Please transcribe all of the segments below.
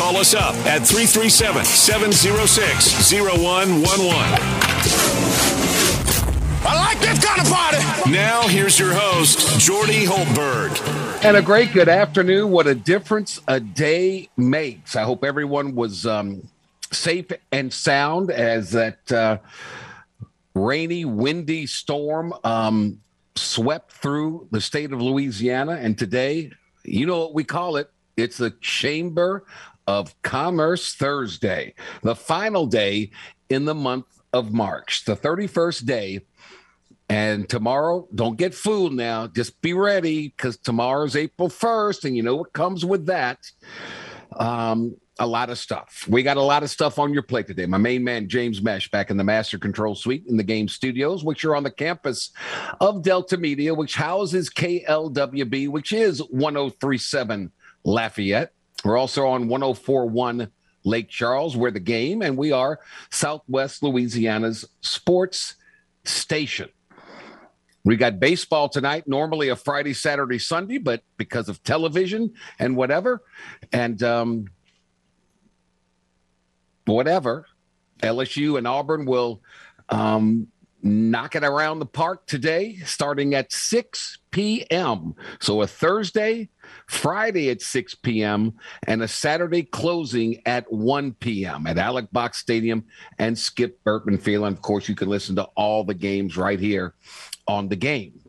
Call us up at 337 706 0111. I like this kind of party. Now, here's your host, Jordy Hultberg. And a great good afternoon. What a difference a day makes. I hope everyone was um, safe and sound as that uh, rainy, windy storm um, swept through the state of Louisiana. And today, you know what we call it? It's the Chamber of Commerce Thursday, the final day in the month of March, the 31st day. And tomorrow, don't get fooled now. Just be ready because tomorrow's April 1st, and you know what comes with that. Um, a lot of stuff. We got a lot of stuff on your plate today. My main man, James Mesh, back in the Master Control Suite in the game studios, which are on the campus of Delta Media, which houses KLWB, which is 1037 Lafayette. We're also on 1041 Lake Charles, where the game, and we are Southwest Louisiana's sports station. We got baseball tonight, normally a Friday, Saturday, Sunday, but because of television and whatever. And um, whatever. LSU and Auburn will um, knock it around the park today, starting at 6 p.m. So a Thursday, Friday at 6 p.m., and a Saturday closing at 1 p.m. at Alex Box Stadium and Skip Bertman Field. And of course, you can listen to all the games right here on the game.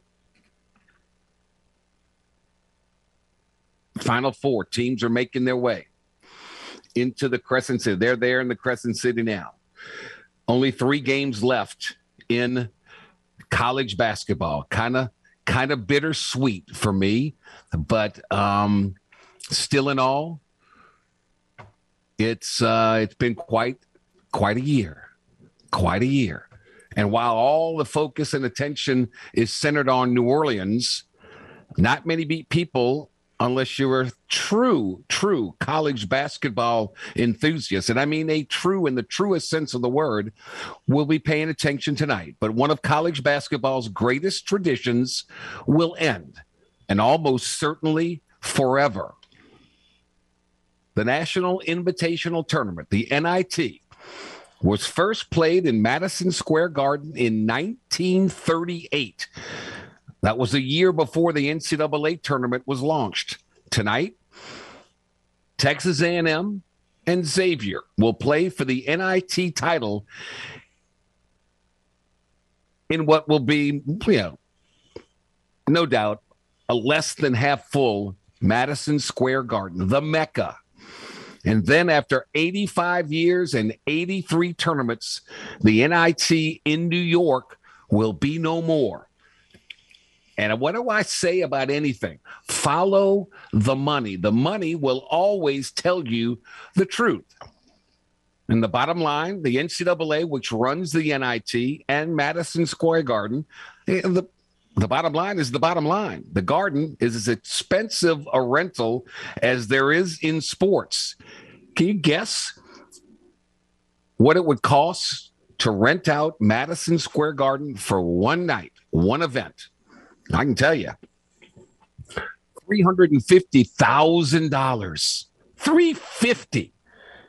Final four teams are making their way into the Crescent City. They're there in the Crescent City now. Only three games left in college basketball. Kind of, kind of bittersweet for me, but um, still in all, it's uh, it's been quite quite a year, quite a year. And while all the focus and attention is centered on New Orleans, not many people unless you're a true, true college basketball enthusiast, and I mean a true in the truest sense of the word, will be paying attention tonight. But one of college basketball's greatest traditions will end, and almost certainly forever. The National Invitational Tournament, the NIT, was first played in Madison Square Garden in 1938. That was a year before the NCAA tournament was launched. Tonight, Texas A&M and Xavier will play for the NIT title in what will be, you know, no doubt, a less than half full Madison Square Garden, the Mecca. And then after 85 years and 83 tournaments, the NIT in New York will be no more. And what do I say about anything? Follow the money. The money will always tell you the truth. And the bottom line, the NCAA, which runs the NIT and Madison Square Garden, eh, the, the bottom line is the bottom line. The garden is as expensive a rental as there is in sports. Can you guess what it would cost to rent out Madison Square Garden for one night, one event? I can tell you. $350,000. 350.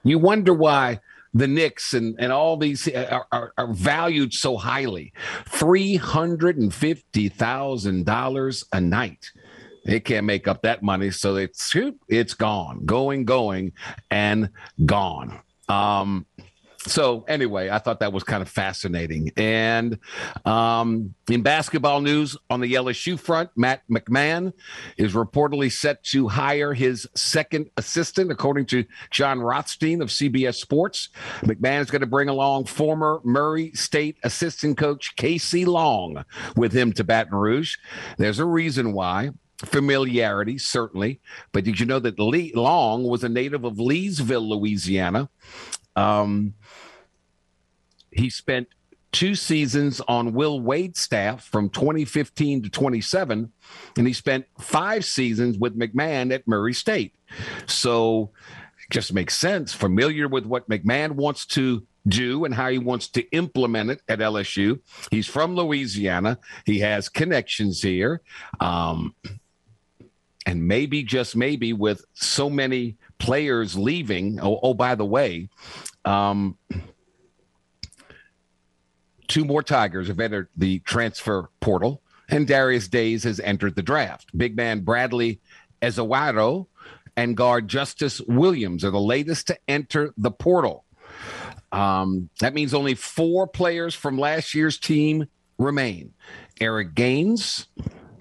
You wonder why the Knicks and, and all these are, are, are valued so highly. $350,000 a night. They can't make up that money. So it's, it's gone, going, going, and gone. Um, so anyway, I thought that was kind of fascinating. And um, in basketball news on the LSU front, Matt McMahon is reportedly set to hire his second assistant, according to Jon Rothstein of CBS Sports. McMahon is going to bring along former Murray State assistant coach Casey Long with him to Baton Rouge. There's a reason why familiarity, certainly. But did you know that Lee Long was a native of Leesville, Louisiana? Um, He spent two seasons on Will Wade's staff from 2015 to 27, and he spent five seasons with McMahon at Murray State. So it just makes sense. Familiar with what McMahon wants to do and how he wants to implement it at LSU. He's from Louisiana. He has connections here. Um, and maybe, just maybe, with so many players leaving. Oh, oh by the way, um, two more Tigers have entered the transfer portal, and Darius Days has entered the draft. Big man Bradley Ezewiro and guard Justice Williams are the latest to enter the portal. Um, that means only four players from last year's team remain Eric Gaines,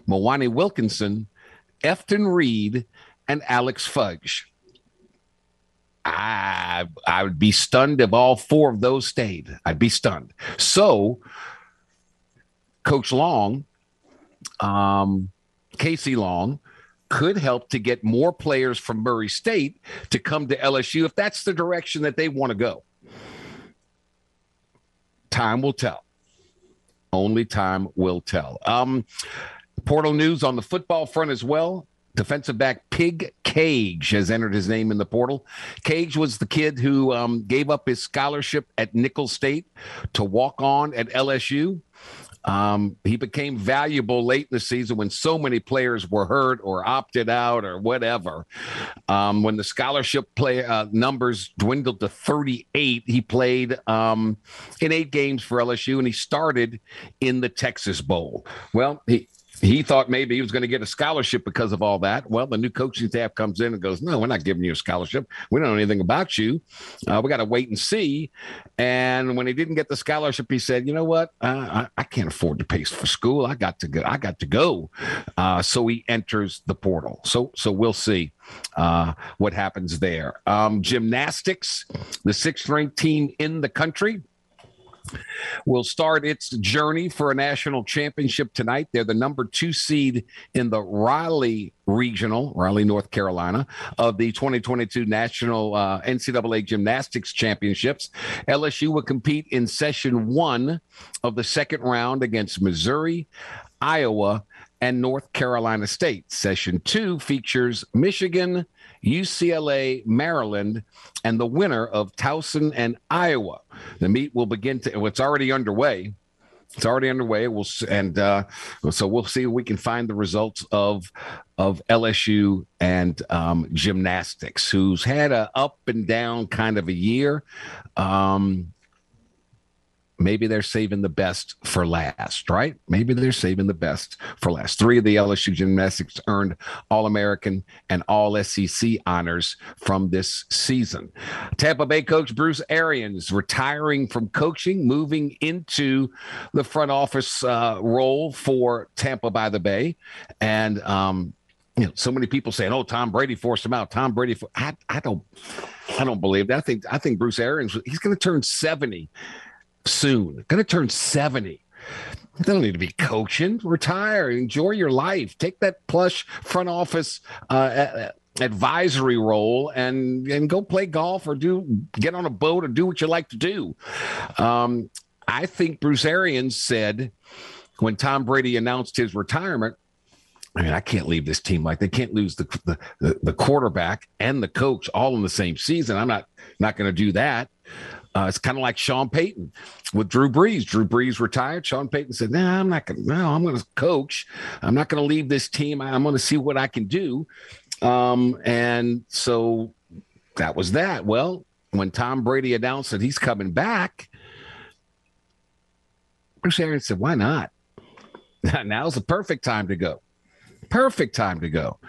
Mwani Wilkinson, Efton Reid, and Alex Fudge. I I would be stunned if all four of those stayed. I'd be stunned. So, Coach Long, um, Casey Long, could help to get more players from Murray State to come to LSU if that's the direction that they want to go. Time will tell. Only time will tell. Um, portal news on the football front as well. Defensive back Pig Cage has entered his name in the portal. Cage was the kid who um, gave up his scholarship at Nicholls State to walk on at LSU. Um, he became valuable late in the season when so many players were hurt or opted out or whatever. Um, when the scholarship play uh, numbers dwindled to 38, he played um, in eight games for LSU and he started in the Texas Bowl. Well, he he thought maybe he was going to get a scholarship because of all that. Well, the new coaching staff comes in and goes, "No, we're not giving you a scholarship. We don't know anything about you. Uh, we got to wait and see." And when he didn't get the scholarship, he said, "You know what? Uh, I, I, can't afford to pay for school. I got to go. I got to go." Uh, so he enters the portal. So so we'll see uh, what happens there. Um, gymnastics, the sixth ranked team in the country will start its journey for a national championship tonight. They're the number two seed in the Raleigh Regional, Raleigh, North Carolina, of the 2022 National uh, NCAA Gymnastics Championships. LSU will compete in session one of the second round against Missouri, Iowa, and North Carolina State. Session two features Michigan, UCLA, Maryland, and the winner of Towson and Iowa. The meet will begin to, it's already underway. It's already underway. We'll and uh, so we'll see if we can find the results of of LSU and um, gymnastics, who's had a up and down kind of a year. Um, maybe they're saving the best for last, right? Maybe they're saving the best for last. Three of the LSU gymnastics earned All American and All SEC honors from this season. Tampa Bay coach Bruce Arians retiring from coaching, moving into the front office uh, role for Tampa by the Bay. And, um, you know, so many people saying, "Oh, Tom Brady forced him out." Tom Brady, for- I, I don't, I don't believe that. I think, I think Bruce Arians, he's going to turn seventy soon. Going to turn 70. You don't need to be coaching. Retire. Enjoy your life. Take that plush front office uh, advisory role and and go play golf or do get on a boat or do what you like to do. Um, I think Bruce Arians said when Tom Brady announced his retirement, I mean, I can't leave this team like they can't lose the the, the quarterback and the coach all in the same season. I'm not not going to do that. Uh, it's kind of like Sean Payton with Drew Brees. Drew Brees retired. Sean Payton said, "No, nah, I'm not going. to No, I'm going to coach. I'm not going to leave this team. I'm going to see what I can do." Um, and so that was that. Well, when Tom Brady announced that he's coming back, Bruce Arians said, "Why not? Now's the perfect time to go. Perfect time to go."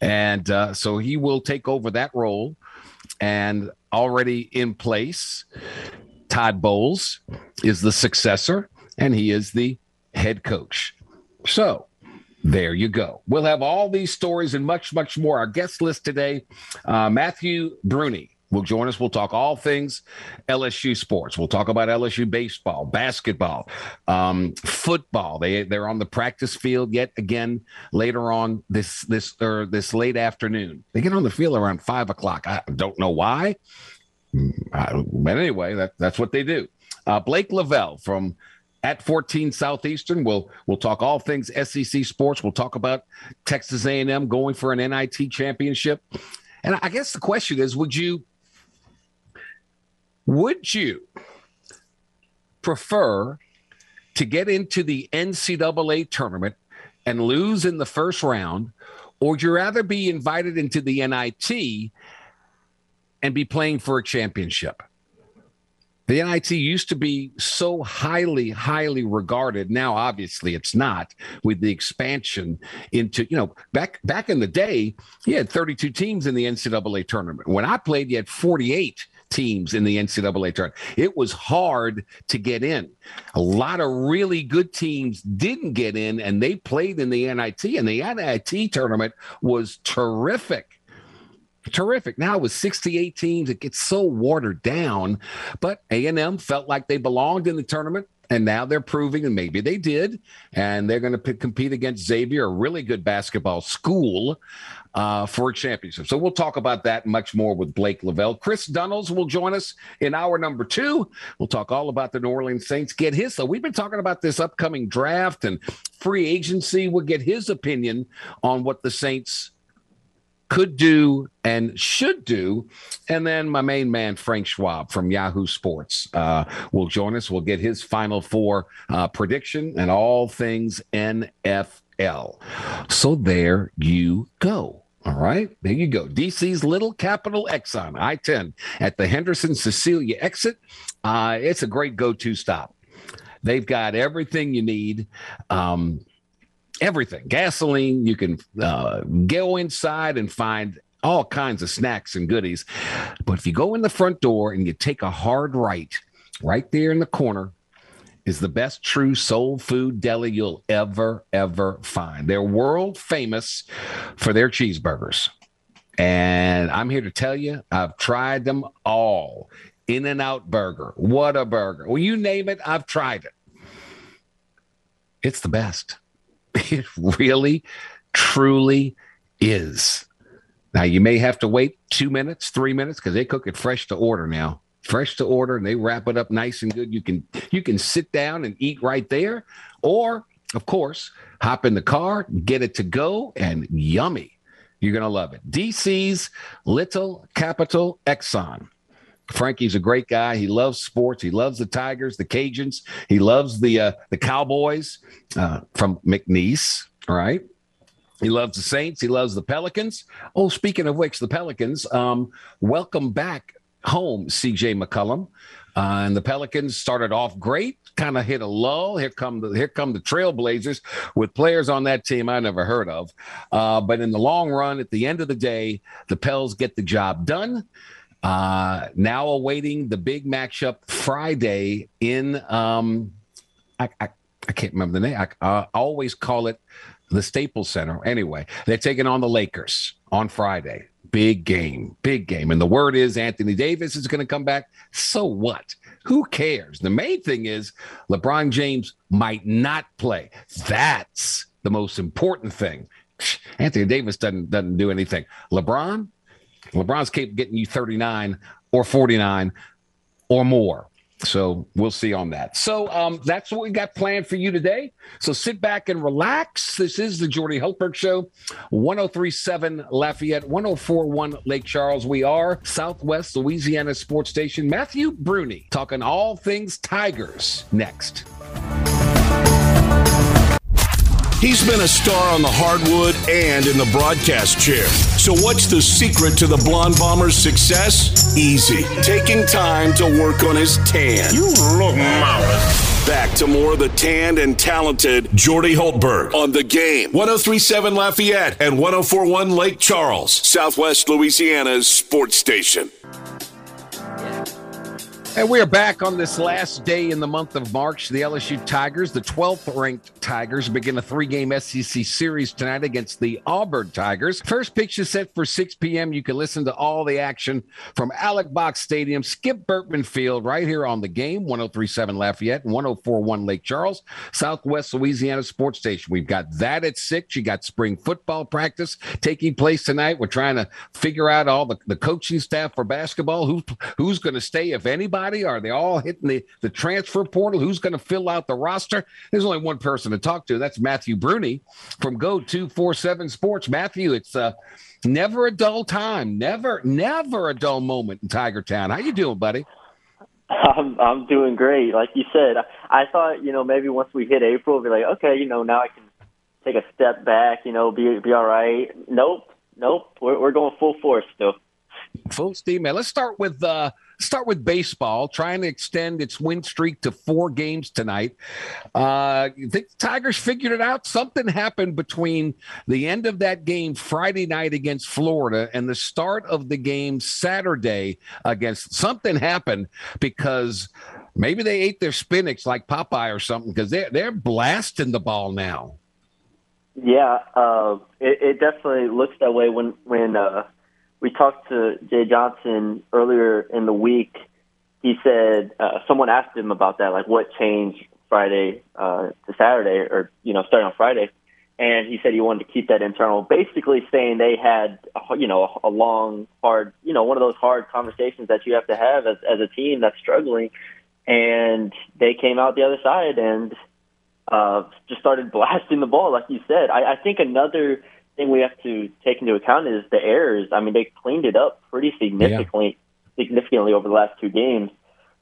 And uh, so he will take over that role. And already in place. Todd Bowles is the successor, and he is the head coach. So there you go. We'll have all these stories and much, much more. Our guest list today, uh, Matthew Bruni will join us. We'll talk all things LSU sports. We'll talk about LSU baseball, basketball, um, football. They they're on the practice field yet again later on this this or this late afternoon. They get on the field around five o'clock. I don't know why. Mm, but anyway, that, that's what they do. Uh, Blake Lavelle from at 14 Southeastern. We'll we'll talk all things SEC sports. We'll talk about Texas A&M going for an NIT championship. And I guess the question is, would you would you prefer to get into the NCAA tournament and lose in the first round, or would you rather be invited into the NIT and be playing for a championship? The NIT used to be so highly, highly regarded. Now, obviously, it's not with the expansion into, you know, back back in the day, you had 32 teams in the NCAA tournament. When I played, you had 48 teams in the NCAA tournament. It was hard to get in. A lot of really good teams didn't get in, and they played in the NIT, and the NIT tournament was terrific terrific. Now with 68 teams, it gets so watered down. But A&M felt like they belonged in the tournament. And now they're proving, and maybe they did, and they're going to p- compete against Xavier, a really good basketball school, uh, for a championship. So we'll talk about that much more with Blake Lavelle. Chris Dunnels will join us in hour number two. We'll talk all about the New Orleans Saints. Get his. So we've been talking about this upcoming draft and free agency. We'll get his opinion on what the Saints could do and should do. And then my main man, Frank Schwab from Yahoo Sports, uh, will join us. We'll get his final four uh, prediction and all things NFL. So there you go. All right, there you go. DC's Little Capital Exxon, I 10 at the Henderson Cecilia exit. Uh, it's a great go to stop. They've got everything you need. Um, everything gasoline. You can uh, go inside and find all kinds of snacks and goodies. But if you go in the front door and you take a hard right, right there in the corner, is the best true soul food deli you'll ever, ever find. They're world famous for their cheeseburgers. And I'm here to tell you, I've tried them all. In and Out Burger. What a burger. Well, you name it, I've tried it. It's the best. It really, truly is. Now, you may have to wait two minutes, three minutes, because they cook it fresh to order now. Fresh to order, and they wrap it up nice and good. You can you can sit down and eat right there, or of course, hop in the car, get it to go, and yummy. You're gonna love it. DC's Little Capital Exxon. Frankie's a great guy. He loves sports. He loves the Tigers, the Cajuns. He loves the uh, the Cowboys uh, from McNeese. All right. He loves the Saints. He loves the Pelicans. Oh, speaking of which, the Pelicans, um, welcome back home, CJ McCollum. Uh, and the Pelicans started off great, kind of hit a lull. Here come the here come the Trailblazers with players on that team I never heard of. Uh, but in the long run, at the end of the day, the Pels get the job done. Uh, now awaiting the big matchup Friday in um, I, I, I can't remember the name. I, I always call it the Staples Center. Anyway, they're taking on the Lakers on Friday. Big game, big game. And the word is Anthony Davis is going to come back. So what? Who cares? The main thing is LeBron James might not play. That's the most important thing. Anthony Davis doesn't doesn't do anything. LeBron, LeBron's capable of getting you 39 or 49 or more. So we'll see on that. So um, that's what we got planned for you today. So sit back and relax. This is the Jordy Hultberg Show, 1037 Lafayette, 1041 Lake Charles. We are Southwest Louisiana Sports Station. Matthew Bruni talking all things Tigers next. He's been a star on the hardwood and in the broadcast chair. So, what's the secret to the Blonde Bomber's success? Easy. Taking time to work on his tan. You look marvelous. Back to more of the tanned and talented Jordy Hultberg on the game. 1037 Lafayette and 1041 Lake Charles, Southwest Louisiana's sports station. And we are back on this last day in the month of March. The LSU Tigers, the 12th ranked Tigers, begin a three game SEC series tonight against the Auburn Tigers. First pitch is set for 6 p.m. You can listen to all the action from Alex Box Stadium, Skip Bertman Field, right here on the game 1037 Lafayette and 1041 Lake Charles, Southwest Louisiana Sports Station. We've got that at 6. You got spring football practice taking place tonight. We're trying to figure out all the, the coaching staff for basketball, who, who's going to stay, if anybody anybody? Are they all hitting the, the transfer portal? Who's going to fill out the roster? There's only one person to talk to. That's Matthew Bruni from Go Two Four Seven Sports. Matthew, it's uh, never a dull time, never, never a dull moment in Tiger Town. How you doing, buddy? I'm I'm doing great. Like you said, I thought you know maybe once we hit April, be like, okay, you know now I can take a step back, you know, be be all right. Nope, nope, we're we're going full force still. Full steam, man. Let's start with uh, start with baseball. Trying to extend its win streak to four games tonight. Uh, you think the Tigers figured it out? Something happened between the end of that game Friday night against Florida and the start of the game Saturday against. Something happened because maybe they ate their spinach like Popeye or something because they're they're blasting the ball now. Yeah, uh, it, it definitely looks that way when when. Uh, we talked to Jay Johnson earlier in the week. He said uh, someone asked him about that, like what changed Friday uh, to Saturday, or you know, starting on Friday, and he said he wanted to keep that internal. Basically, saying they had you know a long, hard, you know, one of those hard conversations that you have to have as as a team that's struggling, and they came out the other side and uh, just started blasting the ball, like you said. I, I think another thing we have to take into account is the errors. I mean, they cleaned it up pretty significantly, yeah. significantly over the last two games.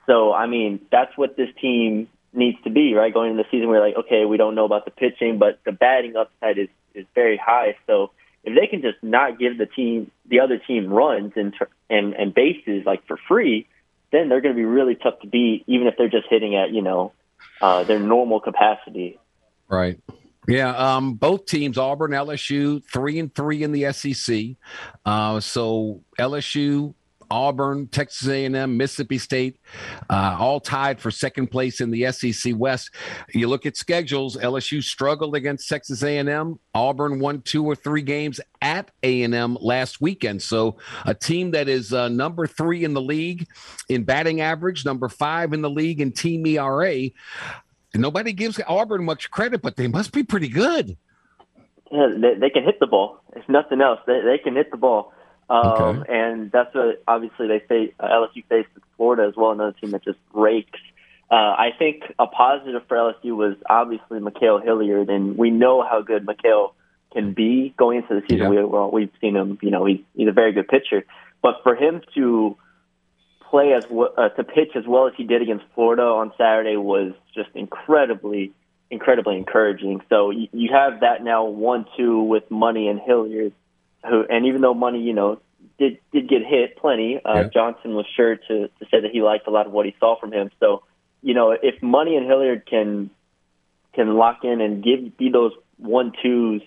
So, I mean, that's what this team needs to be, right? Going into the season, we're like, okay, we don't know about the pitching, but the batting upside is is very high. So, if they can just not give the team, the other team, runs and and and bases like for free, then they're going to be really tough to beat, even if they're just hitting at you know uh, their normal capacity. Right. Yeah, um, both teams, Auburn, LSU, three and three in the SEC. Uh, so LSU, Auburn, Texas A&M, Mississippi State, uh, all tied for second place in the SEC West. You look at schedules. LSU struggled against Texas A&M. Auburn won two or three games at A&M last weekend. So a team that is uh, number three in the league in batting average, number five in the league in team ERA. Nobody gives Auburn much credit, but they must be pretty good. Yeah, they, they can hit the ball. If nothing else, they, they can hit the ball. Um, okay. And that's what obviously they face. Uh, LSU faced Florida as well, another team that just rakes. Uh, I think a positive for LSU was obviously Ma'Khail Hilliard, and we know how good Ma'Khail can be going into the season. Yeah. We, well, we've seen him. You know, he's he's a very good pitcher, but for him to play as uh, to pitch as well as he did against Florida on Saturday was just incredibly, incredibly encouraging. So you, you have that now one-two with Money and Hilliard, who and even though Money, you know, did did get hit plenty, uh, yeah. Johnson was sure to to say that he liked a lot of what he saw from him. So you know, if Money and Hilliard can can lock in and give be those one-twos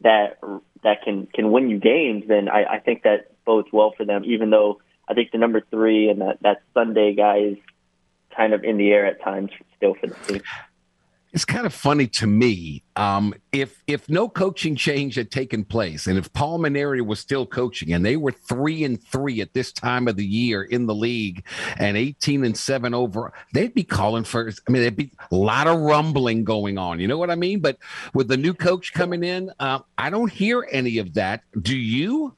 that that can can win you games, then I, I think that bodes well for them. Even though I think the number three and that, that Sunday guy is kind of in the air at times still for the team. It's kind of funny to me. Um, if if no coaching change had taken place, and if Paul Mainieri was still coaching, and they were three and three at this time of the year in the league, and eighteen and seven over, they'd be calling for. I mean, there'd be a lot of rumbling going on. You know what I mean? But with the new coach coming in, uh, I don't hear any of that. Do you?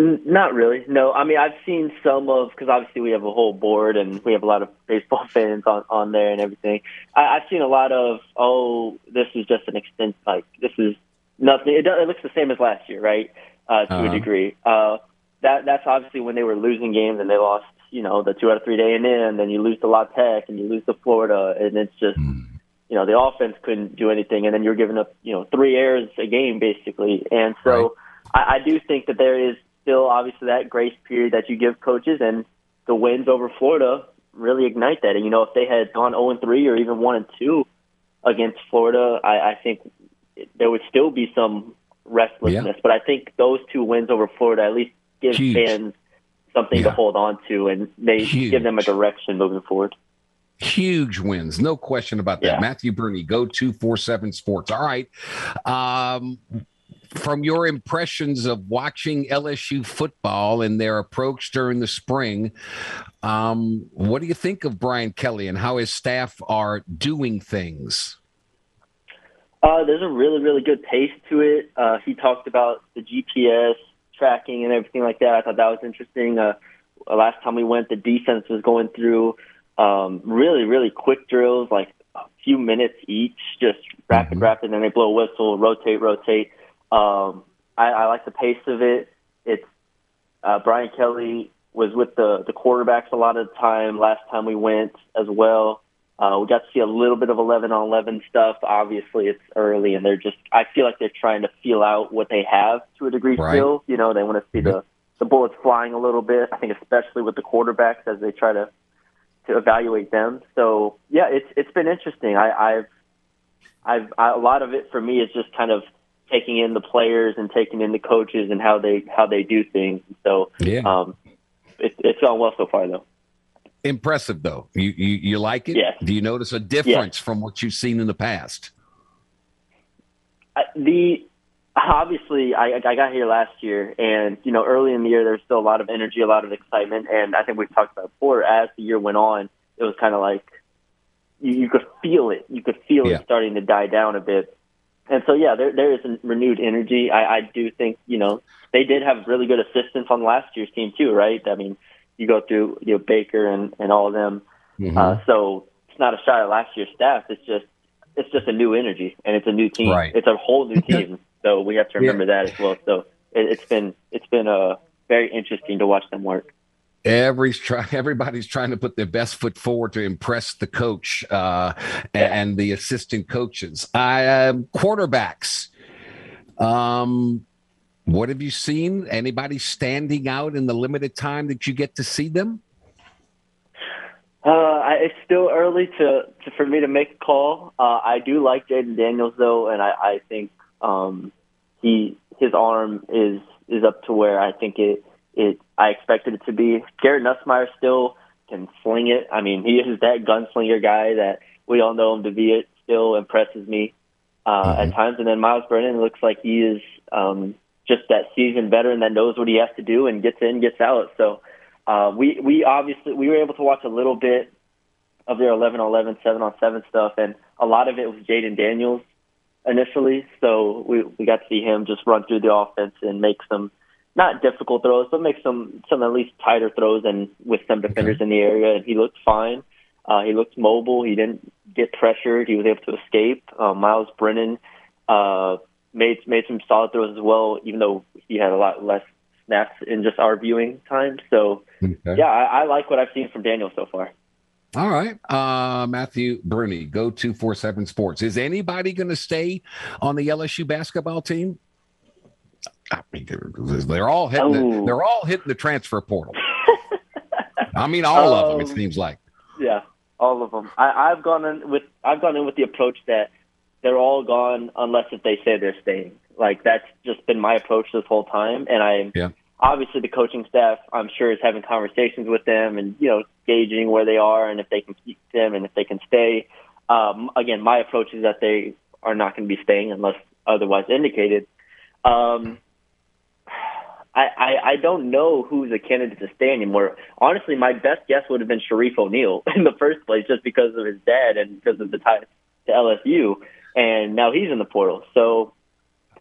Not really. No, I mean I've seen some of because obviously we have a whole board and we have a lot of baseball fans on on there and everything. I, I've seen a lot of oh this is just an extent like this is nothing. It, it looks the same as last year, right? Uh, to uh-huh. a degree. Uh, that that's obviously when they were losing games and they lost you know the two out of three day and then then you lose to La Tech and you lose to Florida and it's just. Mm. You know the offense couldn't do anything, and then you're giving up, you know, three errors a game basically. And so, right. I, I do think that there is still obviously that grace period that you give coaches, and the wins over Florida really ignite that. And you know, if they had gone 0 and 3 or even 1 and 2 against Florida, I, I think there would still be some restlessness. Yeah. But I think those two wins over Florida at least give Huge. fans something yeah. to hold on to, and they Huge. give them a direction moving forward. Huge wins, no question about that. Yeah. Matthew Bruni, go two four seven sports. All right. Um, from your impressions of watching LSU football and their approach during the spring, um, what do you think of Brian Kelly and how his staff are doing things? Uh, there's a really, really good pace to it. Uh, he talked about the GPS tracking and everything like that. I thought that was interesting. Uh, last time we went, the defense was going through um, really, really quick drills, like a few minutes each, just rapid, mm-hmm. rapid. And then they blow a whistle, rotate, rotate. Um, I, I like the pace of it. It's uh, Brian Kelly was with the the quarterbacks a lot of the time. Last time we went as well. Uh, we got to see a little bit of 11 on 11 stuff. Obviously, it's early, and they're just. I feel like they're trying to feel out what they have to a degree. Right. Still, you know, they want to see the the bullets flying a little bit. I think, especially with the quarterbacks as they try to to evaluate them. So, yeah, it's it's been interesting. I, I've I've I, a lot of it for me is just kind of taking in the players and taking in the coaches and how they how they do things. So, yeah. um, it, it's gone well so far, though. Impressive, though. You you, you like it? Yes. Do you notice a difference yes. from what you've seen in the past? The obviously, I, I got here last year, and you know, early in the year, there's still a lot of energy, a lot of excitement, and I think we've talked about before. As the year went on, it was kind of like you, you could feel it. You could feel yeah. it starting to die down a bit. And so, yeah, there there is a renewed energy. I, I do think you know they did have really good assistance on last year's team too, right? I mean, you go through you know Baker and and all of them. Mm-hmm. Uh, so it's not a shot at last year's staff. It's just it's just a new energy and it's a new team. Right. It's a whole new team. so we have to remember yeah. that as well. So it, it's been it's been uh, very interesting to watch them work. Everybody's trying. Everybody's trying to put their best foot forward to impress the coach uh, and the assistant coaches. I uh, quarterbacks. Um, what have you seen? Anybody standing out in the limited time that you get to see them? Uh, it's still early to, to, for me to make a call. Uh, I do like Jayden Daniels though, and I, I think um, he his arm is is up to where I think it it I expected it to be. Garrett Nussmeier still can sling it. I mean, he is that gunslinger guy that we all know him to be. It still impresses me uh, mm-hmm. at times. And then Myles Brennan looks like he is um, just that seasoned veteran that knows what he has to do and gets in, gets out. So uh, we we obviously we were able to watch a little bit of their 11 on 11, 7 on 7 stuff, and a lot of it was Jayden Daniels initially. So we we got to see him just run through the offense and make some not difficult throws, but make some some at least tighter throws and with some defenders okay. in the area. And he looked fine. Uh, he looked mobile. He didn't get pressured. He was able to escape. Uh, Myles Brennan uh, made made some solid throws as well, even though he had a lot less snaps in just our viewing time. So okay. yeah, I, I, like what I've seen from Daniel so far. All right, uh, Matthew Bruni, go two four seven Sports. Is anybody going to stay on the LSU basketball team? I mean, they're, they're all hitting. The, oh. they're all hitting the transfer portal. I mean, all um, of them. It seems like. Yeah, all of them. I, I've gone in with I've gone in with the approach that they're all gone unless if they say they're staying. Like that's just been my approach this whole time, and I'm yeah. obviously the coaching staff I'm sure is having conversations with them and you know gauging where they are and if they can keep them and if they can stay. Um, again, my approach is that they are not going to be staying unless otherwise indicated. Um, I, I, I don't know who's a candidate to stay anymore. Honestly, my best guess would have been Shareef O'Neal in the first place, just because of his dad and because of the ties to LSU and now he's in the portal. So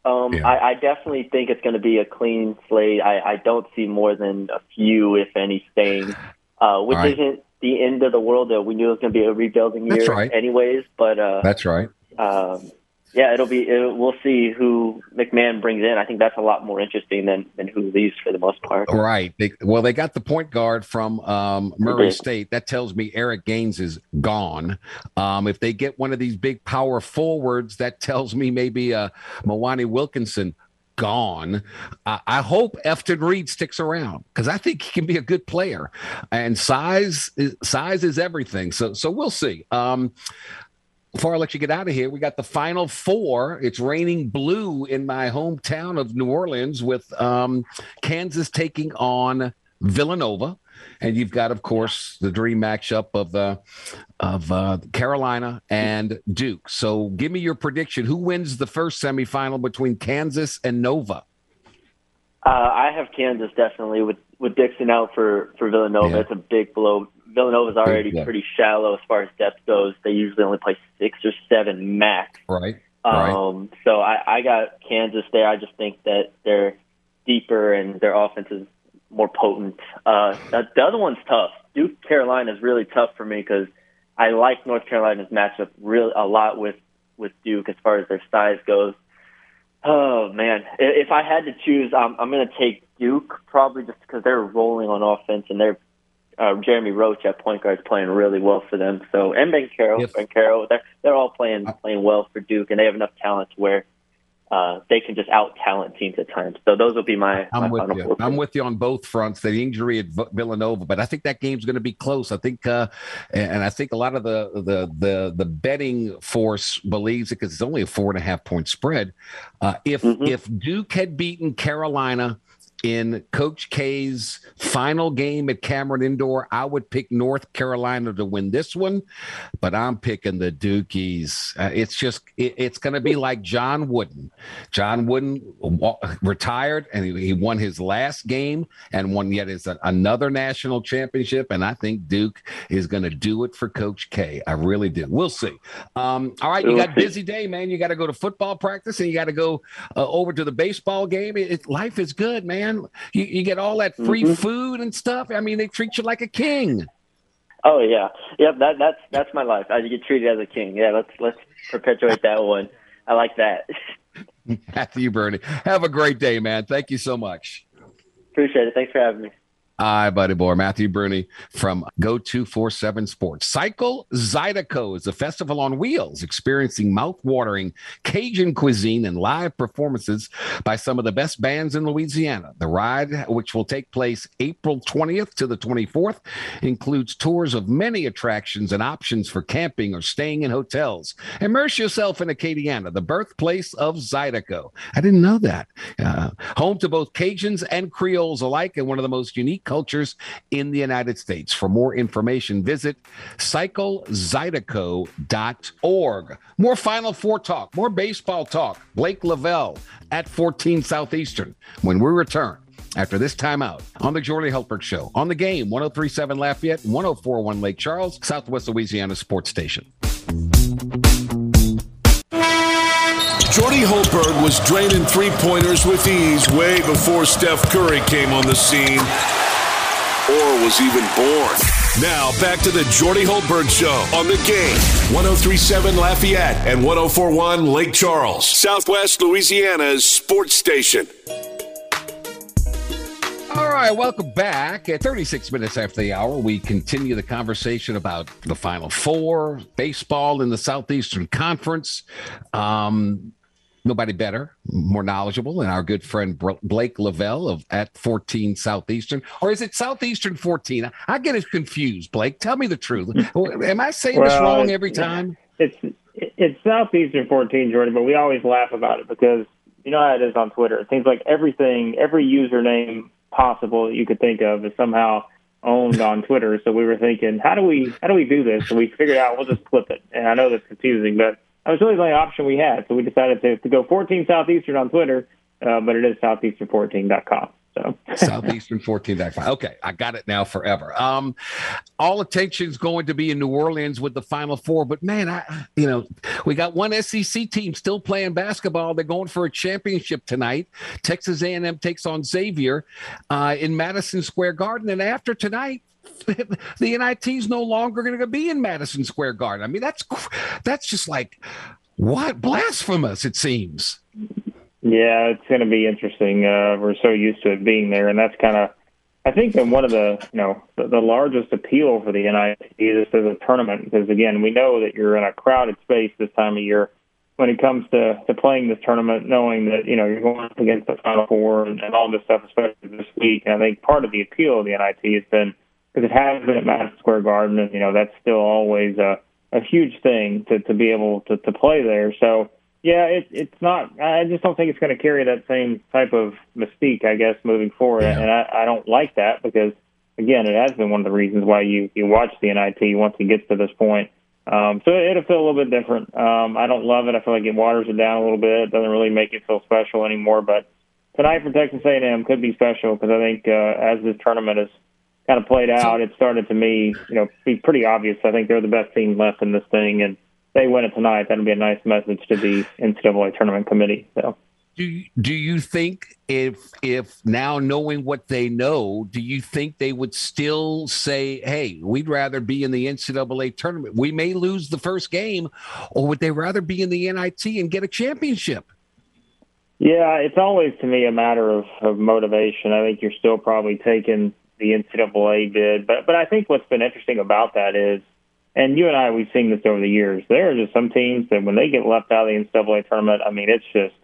um, yeah. I, I definitely think it's going to be a clean slate. I, I don't see more than a few, if any, staying, uh, which right. isn't the end of the world. That we knew it was going to be a rebuilding year, right. anyways. But uh, that's right. Um, yeah, it'll be. It, we'll see who McMahon brings in. I think that's a lot more interesting than than who leaves for the most part. Right. They, well, they got the point guard from um, Murray State. That tells me Eric Gaines is gone. Um, if they get one of these big power forwards, that tells me maybe uh, Mwani Wilkinson gone. Uh, I hope Efton Reid sticks around because I think he can be a good player, and size is, size is everything. So so we'll see. Um, before I let you get out of here, we got the final four. It's raining blue in my hometown of New Orleans with um, Kansas taking on Villanova. And you've got, of course, the dream matchup of uh, of uh, Carolina and Duke. So, give me your prediction. Who wins the first semifinal between Kansas and Nova? Uh, I have Kansas definitely with with Dixon out for for Villanova. Yeah. It's a big blow Villanova's already yeah. pretty shallow as far as depth goes. They usually only play six or seven max. Right. Um, right. So I, I got Kansas there. I just think that they're deeper and their offense is more potent. Uh, the other one's tough. Duke Carolina is really tough for me because I like North Carolina's matchup real a lot with with Duke as far as their size goes. Oh man, if I had to choose, I'm, I'm going to take Duke probably just because they're rolling on offense and they're uh, Jeremy Roach at point guard is playing really well for them. So and Banchero, yes. Banchero, they're they're all playing playing well for Duke, and they have enough talent to where uh, they can just out talent teams at times. So those will be my. I'm my with you. I'm with you on both fronts. The injury at Villanova, but I think that game's going to be close. I think, uh, and I think a lot of the the the the betting force believes it because it's only a four and a half point spread. Uh, if mm-hmm. if Duke had beaten Carolina in Coach K's final game at Cameron Indoor, I would pick North Carolina to win this one, but I'm picking the Dukies. Uh, it's just it, it's going to be like John Wooden. John Wooden retired and he, he, won his last game and won yet is another national championship, and I think Duke is going to do it for Coach K. I really do. We'll see. Um, all right, you got busy day, man. You got to go to football practice and you got to go uh, over to the baseball game. It, it, life is good, man man. You, you get all that free mm-hmm. food and stuff. I mean, they treat you like a king. Oh yeah, yep. That that's that's my life. I get treated as a king. Yeah, let's let's perpetuate that one. I like that. Matthew Bernie, have a great day, man. Thank you so much. Appreciate it. Thanks for having me. Hi, buddy boy. Matthew Bruni from Go247 Sports. Cycle Zydeco is a festival on wheels, experiencing mouth-watering Cajun cuisine and live performances by some of the best bands in Louisiana. The ride, which will take place April 20th to the 24th, includes tours of many attractions and options for camping or staying in hotels. Immerse yourself in Acadiana, the birthplace of Zydeco. I didn't know that. Uh, home to both Cajuns and Creoles alike, and one of the most unique cultures in the United States. For more information, visit cyclezydeco.org. More Final Four talk, more baseball talk. Blake Lavelle at 14 Southeastern when we return after this timeout on the Jordy Hultberg Show on the game 1037 Lafayette, 1041 Lake Charles, Southwest Louisiana Sports Station. Jordy Hultberg was draining three pointers with ease way before Steph Curry came on the scene or was even born. Now back to the Jordy Hultberg Show on the game. 1037 Lafayette and 1041 Lake Charles, Southwest Louisiana's sports station. All right, welcome back. At 36 minutes after the hour, we continue the conversation about the Final Four, baseball in the Southeastern Conference. Um, nobody better, more knowledgeable than our good friend Blake Lavelle of at 14 Southeastern, or is it Southeastern 14? I get it confused. Blake, tell me the truth. Am I saying well, this wrong every time? It's it's Southeastern 14, Jordan, but we always laugh about it because you know how it is on Twitter. It seems like everything, every username possible that you could think of is somehow owned on Twitter. So we were thinking, how do we how do we do this? And we figured out we'll just flip it. And I know that's confusing, but that was really the only option we had. So we decided to, to go 14 Southeastern on Twitter, uh, but it is southeastern14.com. So southeastern14.com. Okay, I got it now forever. Um, all attention's going to be in New Orleans with the Final Four, but man, I you know we got one SEC team still playing basketball. They're going for a championship tonight. Texas A&M takes on Xavier uh, in Madison Square Garden, and after tonight, the NIT is no longer going to be in Madison Square Garden. I mean, that's that's just like what blasphemous it seems. Yeah, it's going to be interesting. Uh, we're so used to it being there, and that's kind of, I think, that one of the you know the, the largest appeal for the NIT is as a tournament because again, we know that you're in a crowded space this time of year when it comes to to playing this tournament, knowing that you know you're going up against the Final Four and, and all this stuff, especially this week. And I think part of the appeal of the NIT has been because it has been at Madison Square Garden, and you know that's still always a a huge thing to to be able to to play there. So yeah, it, it's not. I just don't think it's going to carry that same type of mystique, I guess, moving forward. Yeah. And I, I don't like that because again, it has been one of the reasons why you you watch the NIT once it gets to this point. Um, so it'll feel a little bit different. Um, I don't love it. I feel like it waters it down a little bit. It doesn't really make it feel special anymore. But tonight for Texas A&M could be special because I think uh, as this tournament is kind of played out, it started to me, you know, be pretty obvious. I think they're the best team left in this thing, and they win it tonight. That'll be a nice message to the NCAA tournament committee. So. Do do you think if if now knowing what they know, do you think they would still say, "Hey, we'd rather be in the NCAA tournament. We may lose the first game," or would they rather be in the NIT and get a championship? Yeah, it's always to me a matter of, of motivation. I think you're still probably taking the NCAA did. but but I think what's been interesting about that is, and you and I we've seen this over the years. There are just some teams that when they get left out of the NCAA tournament, I mean, it's just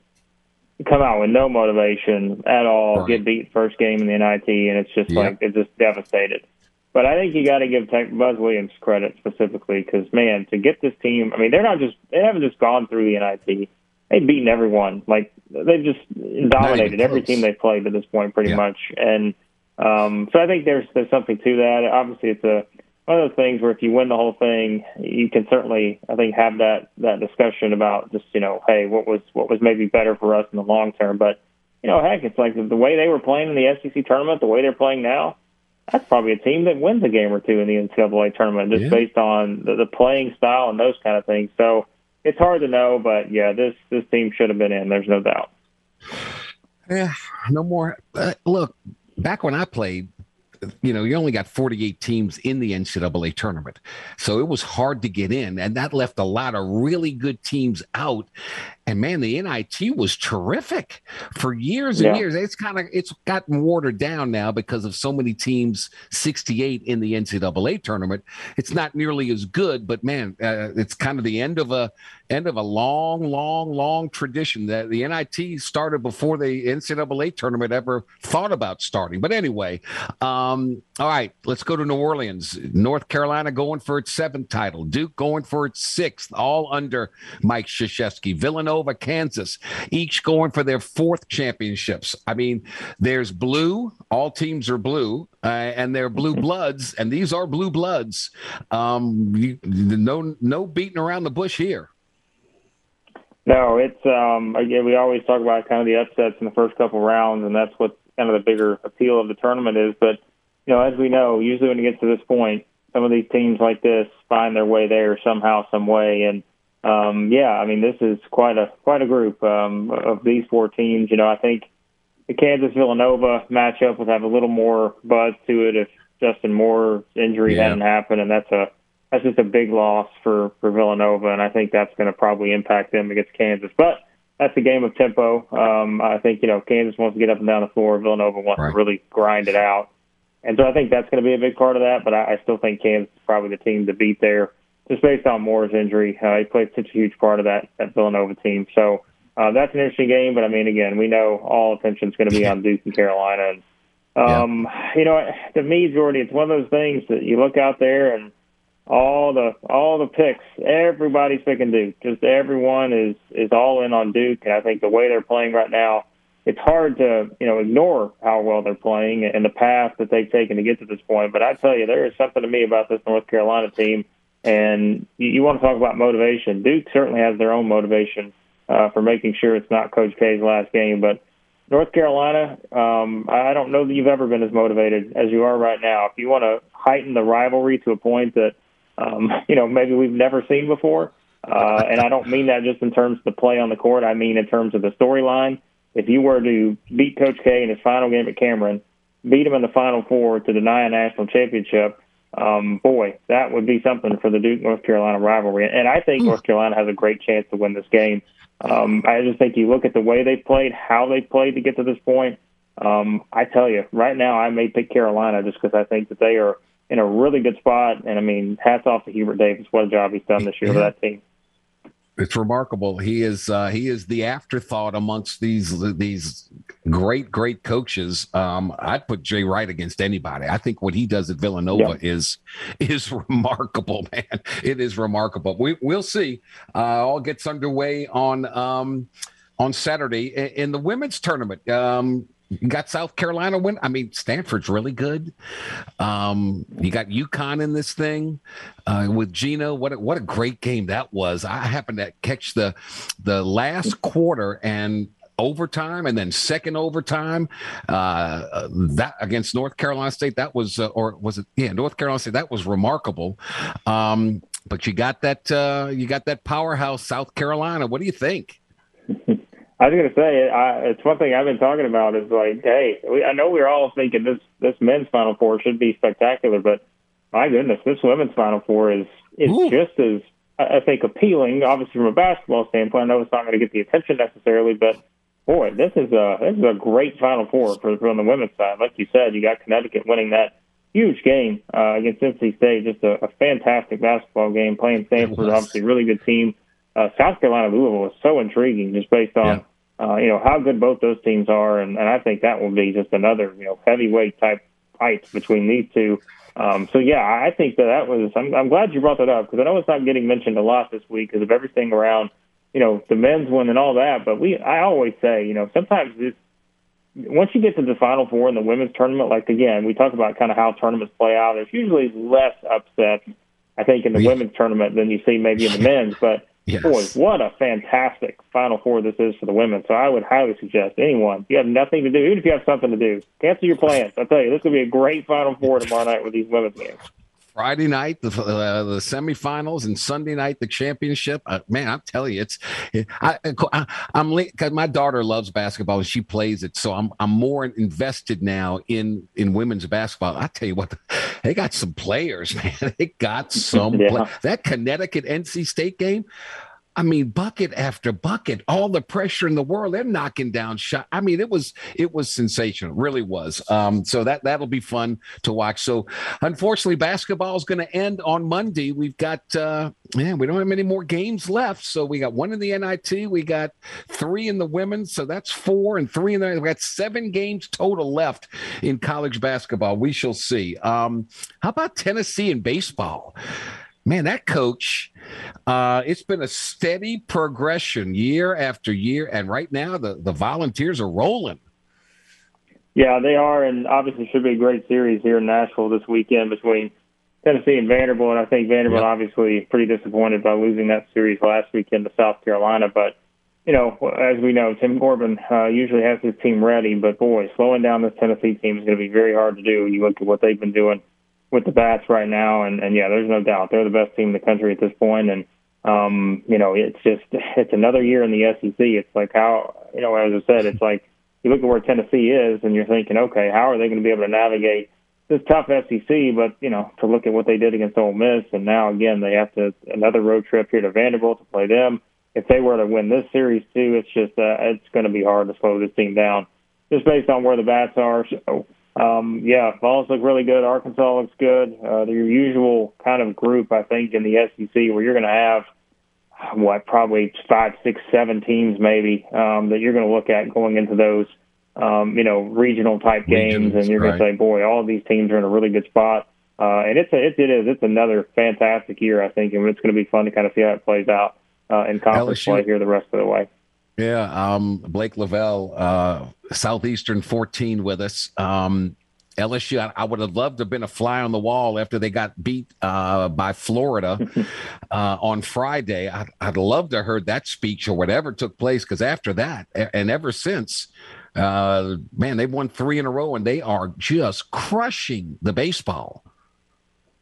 come out with no motivation at all, right. get beat first game in the NIT, and it's just like they're just devastated. But I think you got to give Tech, Buzz Williams credit specifically because man, to get this team, I mean, they're not just they haven't just gone through the NIT they've beaten everyone. Like they've just dominated every team they've played to this point, pretty yeah. much. And um, so I think there's there's something to that. Obviously, it's a one of those things where if you win the whole thing, you can certainly, I think, have that that discussion about just you know, hey, what was what was maybe better for us in the long term. But you know, heck, it's like the, the way they were playing in the SEC tournament, the way they're playing now. That's probably a team that wins a game or two in the NCAA tournament, just yeah. based on the, the playing style and those kind of things. So, it's hard to know, but yeah, this this team should have been in. There's no doubt. Yeah, no more. Uh, look, back when I played, you know, you only got 48 teams in the NCAA tournament. So it was hard to get in. And that left a lot of really good teams out. And man, the NIT was terrific for years and yeah. years. It's kind of it's gotten watered down now because of so many teams, 68 in the NCAA tournament. It's not nearly as good, but man, uh, it's kind of the end of a end of a long, long, long tradition that the NIT started before the NCAA tournament ever thought about starting. But anyway, um, all right, let's go to New Orleans. North Carolina going for its seventh title. Duke going for its sixth, all under Mike Krzyzewski. Villanova, Kansas, each going for their fourth championships. I mean, there's blue. All teams are blue, uh, and they're blue bloods, and these are blue bloods. Um, you, no, no beating around the bush here. No, it's um again we always talk about kind of the upsets in the first couple rounds, and that's what kind of the bigger appeal of the tournament is. But you know, as we know, usually when it gets to this point, some of these teams like this find their way there somehow, some way, and um, yeah, I mean this is quite a quite a group um, of these four teams. You know, I think the Kansas Villanova matchup would have a little more buzz to it if Justin Moore's injury yeah. hadn't happened, and that's a that's just a big loss for for Villanova, and I think that's going to probably impact them against Kansas. But that's a game of tempo. Um, I think you know Kansas wants to get up and down the floor. Villanova wants right. to really grind it out, and so I think that's going to be a big part of that. But I, I still think Kansas is probably the team to beat there, just based on Moore's injury. Uh, he played such a huge part of that that Villanova team. So uh, that's an interesting game. But I mean, again, we know all attention is going to be on Duke and Carolina, and um, yeah. you know, to me, Jordy, it's one of those things that you look out there and all the all the picks. Everybody's picking Duke. Just everyone is is all in on Duke, and I think the way they're playing right now, it's hard to you know ignore how well they're playing and the path that they've taken to get to this point. But I tell you, there is something to me about this North Carolina team, and you, you want to talk about motivation. Duke certainly has their own motivation uh, for making sure it's not Coach K's last game, but. North Carolina, um, I don't know that you've ever been as motivated as you are right now. If you want to heighten the rivalry to a point that um, you know, maybe we've never seen before. Uh, and I don't mean that just in terms of the play on the court. I mean in terms of the storyline. If you were to beat Coach K in his final game at Cameron, beat him in the Final Four to deny a national championship, um, boy, that would be something for the Duke North Carolina rivalry. And I think North Carolina has a great chance to win this game. Um, I just think you look at the way they played, how they played to get to this point. Um, I tell you, right now, I may pick Carolina just because I think that they are in a really good spot. And I mean, hats off to Hubert Davis. What a job he's done this year yeah. with that team. It's remarkable. He is uh, he is the afterthought amongst these these great great coaches. Um, I'd put Jay Wright against anybody. I think what he does at Villanova yeah. is is remarkable, man. It is remarkable. We we'll see. Uh, all gets underway on um, on Saturday in the women's tournament. Um, you got South Carolina win. I mean, Stanford's really good. Um, you got UConn in this thing uh, with Geno. What a, what a great game that was. I happened to catch the the last quarter and overtime and then second overtime uh, that against North Carolina State. That was uh, or was it? Yeah, North Carolina State. That was remarkable. Um, but you got that uh, you got that powerhouse South Carolina. What do you think? I was going to say, I, it's one thing I've been talking about is like, hey, we, I know we're all thinking this this men's Final Four should be spectacular, but my goodness, this women's Final Four is is Ooh. just as I think appealing. Obviously, from a basketball standpoint, I know it's not going to get the attention necessarily, but boy, this is a this is a great Final Four for from the women's side. Like you said, you got Connecticut winning that huge game uh, against NC State, just a, a fantastic basketball game. Playing Stanford, obviously, really good team uh, South Carolina Louisville was so intriguing just based on yeah. uh, you know how good both those teams are, and, and I think that will be just another you know heavyweight type fight between these two. Um, so yeah, I think that that was. I'm, I'm glad you brought that up because I know it's not getting mentioned a lot this week because of everything around you know the men's one and all that. But we, I always say, you know, sometimes this once you get to the final four in the women's tournament, like again, we talk about kind of how tournaments play out. There's usually less upsets, I think, in the yeah. women's tournament than you see maybe in the men's. But Yes. Boy, what a fantastic Final Four this is for the women. So I would highly suggest anyone, if you have nothing to do, even if you have something to do, cancel your plans. I tell you, this will be a great Final Four tomorrow night with these women's games. Friday night, the uh, the semifinals, and Sunday night the championship. Uh, man, I'm telling you, it's I, I am because my daughter loves basketball and she plays it, so I'm I'm more invested now in in women's basketball. I tell you what, they got some players, man. They got some yeah. play- that Connecticut NC State game. I mean, bucket after bucket, all the pressure in the world. They're knocking down shot. I mean, it was it was sensational, really was. Um, so that that'll be fun to watch. So, unfortunately, basketball is going to end on Monday. We've got uh, man, we don't have many more games left. So we got one in the NIT, we got three in the women's. So that's four and three in the. We got seven games total left in college basketball. We shall see. Um, how about Tennessee and baseball? Man, that coach, uh, it's been a steady progression year after year. And right now, the, the volunteers are rolling. Yeah, they are. And obviously, should be a great series here in Nashville this weekend between Tennessee and Vanderbilt. And I think Vanderbilt, yep. obviously, pretty disappointed by losing that series last weekend to South Carolina. But, you know, as we know, Tim Corbin uh, usually has his team ready. But, boy, slowing down this Tennessee team is going to be very hard to do. You look at what they've been doing with the bats right now, and and yeah, there's no doubt they're the best team in the country at this point, and um, you know, it's just it's another year in the SEC. It's like how you know, as I said, it's like you look at where Tennessee is, and you're thinking, okay, how are they going to be able to navigate this tough SEC? But you know, to look at what they did against Ole Miss, and now again they have to another road trip here to Vanderbilt to play them. If they were to win this series too, it's just uh, it's going to be hard to slow this team down, just based on where the bats are. So um, yeah, Vols look really good. Arkansas looks good. Uh, your usual kind of group, I think, in the SEC where you're going to have what probably five, six, seven teams maybe um, that you're going to look at going into those um, you know regional type games, and you're right. going to say, boy, all of these teams are in a really good spot. Uh, and it's a, it, it is it's another fantastic year, I think, and it's going to be fun to kind of see how it plays out uh, in conference LSU. play here the rest of the way. Yeah, um, Blake Lavelle, uh, Southeastern 14 with us. Um, LSU, I, I, would have loved to have been a fly on the wall after they got beat uh, by Florida uh, on Friday. I'd, I'd love to have heard that speech or whatever took place because after that, and ever since, uh, man, they've won three in a row and they are just crushing the baseball.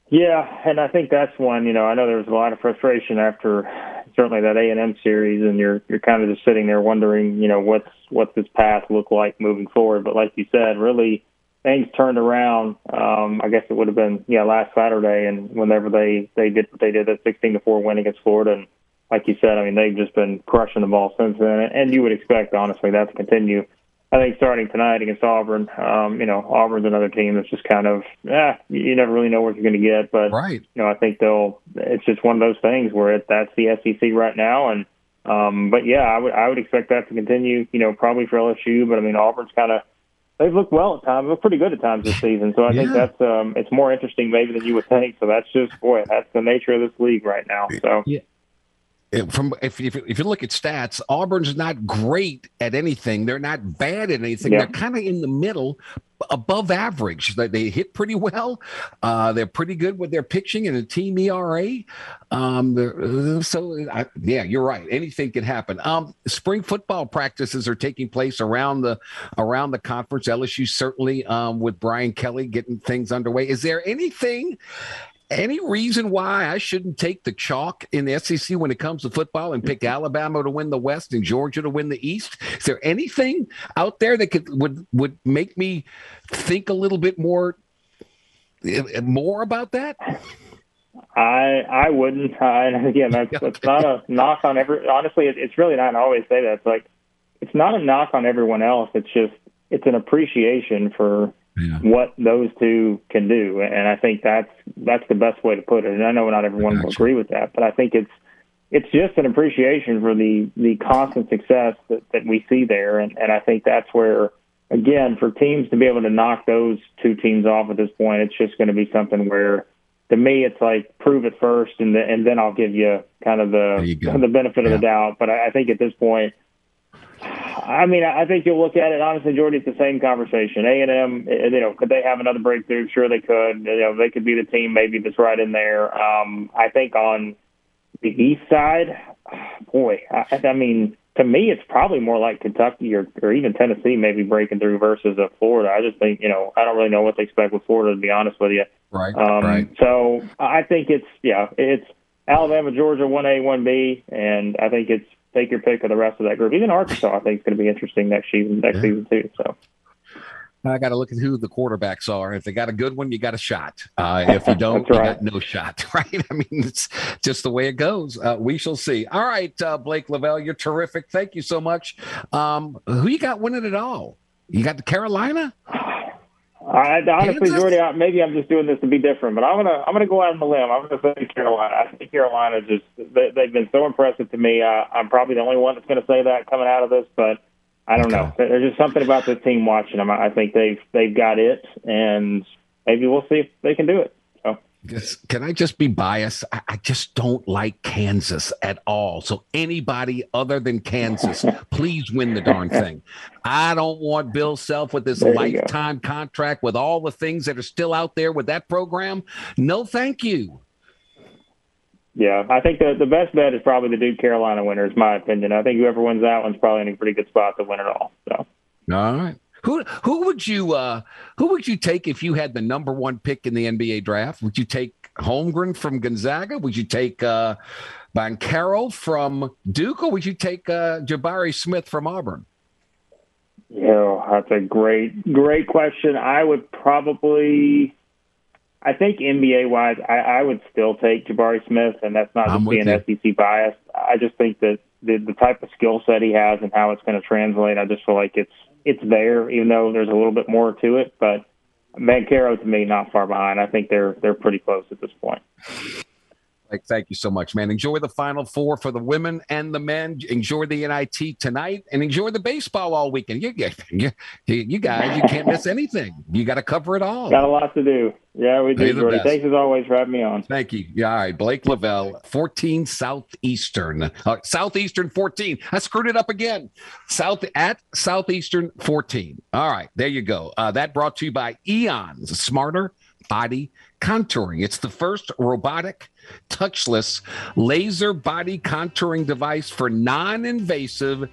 Yeah, and I think that's one. You know, I know there was a lot of frustration after certainly that A and M series, and you're you're kind of just sitting there wondering, you know, what's what's this path look like moving forward. But like you said, really things turned around. Um, I guess it would have been yeah last Saturday, and whenever they they did what they did, that 16 to four win against Florida, and like you said, I mean they've just been crushing the ball since then, and you would expect honestly that to continue. I think starting tonight against Auburn, um, you know, Auburn's another team that's just kind of, eh, you never really know what you're going to get. But, right. you know, I think they'll, it's just one of those things where it, that's the SEC right now. And, um, but yeah, I would, I would expect that to continue, you know, probably for LSU. But I mean, Auburn's kind of, they've looked well at times, looked pretty good at times this season. So I yeah. think that's, um, it's more interesting maybe than you would think. So that's just, boy, that's the nature of this league right now. So, yeah from if, if, if you look at stats, Auburn's not great at anything. They're not bad at anything. Yeah. They're kind of in the middle, above average. They, they hit pretty well. Uh, they're pretty good with their pitching and a team ERA. Um, so I, yeah, you're right. Anything can happen. Um, spring football practices are taking place around the around the conference. LSU certainly um, with Brian Kelly getting things underway. Is there anything any reason why I shouldn't take the chalk in the SEC when it comes to football and pick mm-hmm. Alabama to win the West and Georgia to win the East? Is there anything out there that could would would make me think a little bit more more about that? I I wouldn't. And again, that's, that's not a knock on every. Honestly, it, it's really not. I always say that. It's like it's not a knock on everyone else. It's just it's an appreciation for yeah. what those two can do, and I think that's that's the best way to put it. And I know not everyone will agree with that, but I think it's it's just an appreciation for the the constant success that, that we see there, and, and I think that's where again for teams to be able to knock those two teams off at this point, it's just going to be something where to me it's like prove it first, and, the, and then I'll give you kind of the the benefit yeah. of the doubt. But I, I think at this point I mean, I think you'll look at it honestly, Jordy. It's the same conversation. A and M, eh, you know, could they have another breakthrough? Sure, they could. You know, they could be the team maybe that's right in there. Um, I think on the east side, boy, I, I mean, to me, it's probably more like Kentucky or, or even Tennessee maybe breaking through versus a Florida. I just think, you know, I don't really know what to expect with Florida to be honest with you. Right. Um, right. So I think it's yeah, it's Alabama, Georgia, one A, one B, and I think it's take your pick of the rest of that group. Even Arkansas, I think, is going to be interesting next season. Next yeah. season too. So. I got to look at who the quarterbacks are. If they got a good one, you got a shot. Uh, if you don't, right. you got no shot. Right? I mean, it's just the way it goes. Uh, we shall see. All right, uh, Blake Lavelle, you're terrific. Thank you so much. Um, who you got winning it all? You got the Carolina? I, honestly? Jordy, maybe I'm just doing this to be different, but I'm gonna I'm gonna go out on a limb. I'm gonna say Carolina. I think Carolina just they, they've been so impressive to me. Uh, I'm probably the only one that's gonna say that coming out of this, but I don't okay. know. There's just something about this team watching them. I think they've they've got it, and maybe we'll see if they can do it. Just, can I just be biased? I, I, just don't like Kansas at all. So anybody other than Kansas, please win the darn thing. I don't want Bill Self with this lifetime contract with all the things that are still out there with that program. No, thank you. Yeah, I think the the best bet is probably the Duke Carolina winner, is my opinion. I think whoever wins that one's probably in a pretty good spot to win it all. So. All right. Who who would you uh, who would you take if you had the number one pick in the NBA draft? Would you take Holmgren from Gonzaga? Would you take uh, Banchero from Duke, or would you take uh, Jabari Smith from Auburn? Yeah, that's a great great question. I would probably. I think NBA wise, I, I would still take Jabari Smith, and that's not just being SEC biased. I just think that the, the type of skill set he has and how it's going to translate, I just feel like it's it's there, even though there's a little bit more to it. But Banchero to me not far behind. I think they're they're pretty close at this point. Like, thank you so much, man. Enjoy the Final Four for the women and the men. Enjoy the NIT tonight, and enjoy the baseball all weekend. You, you, you guys, you can't miss anything. You got to cover it all. Got a lot to do. Yeah, we do, Jordy. Thanks as always for having me on. Thank you. Yeah, all right. Blake Lavelle, 14 Southeastern. Uh, Southeastern 14. I screwed it up again. South at Southeastern 14. All right, there you go. Uh, that brought to you by Eons, smarter body contouring. It's the first robotic, touchless laser body contouring device for non invasive,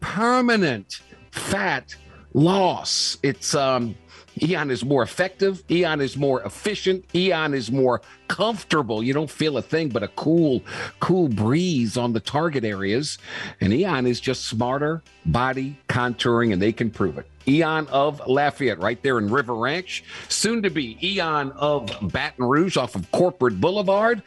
permanent fat loss. It's um, Eon is more effective. Eon is more efficient. Eon is more comfortable. You don't feel a thing but a cool, cool breeze on the target areas. And Eon is just smarter body contouring, and they can prove it. Eon of Lafayette, right there in River Ranch. Soon to be Eon of Baton Rouge off of Corporate Boulevard.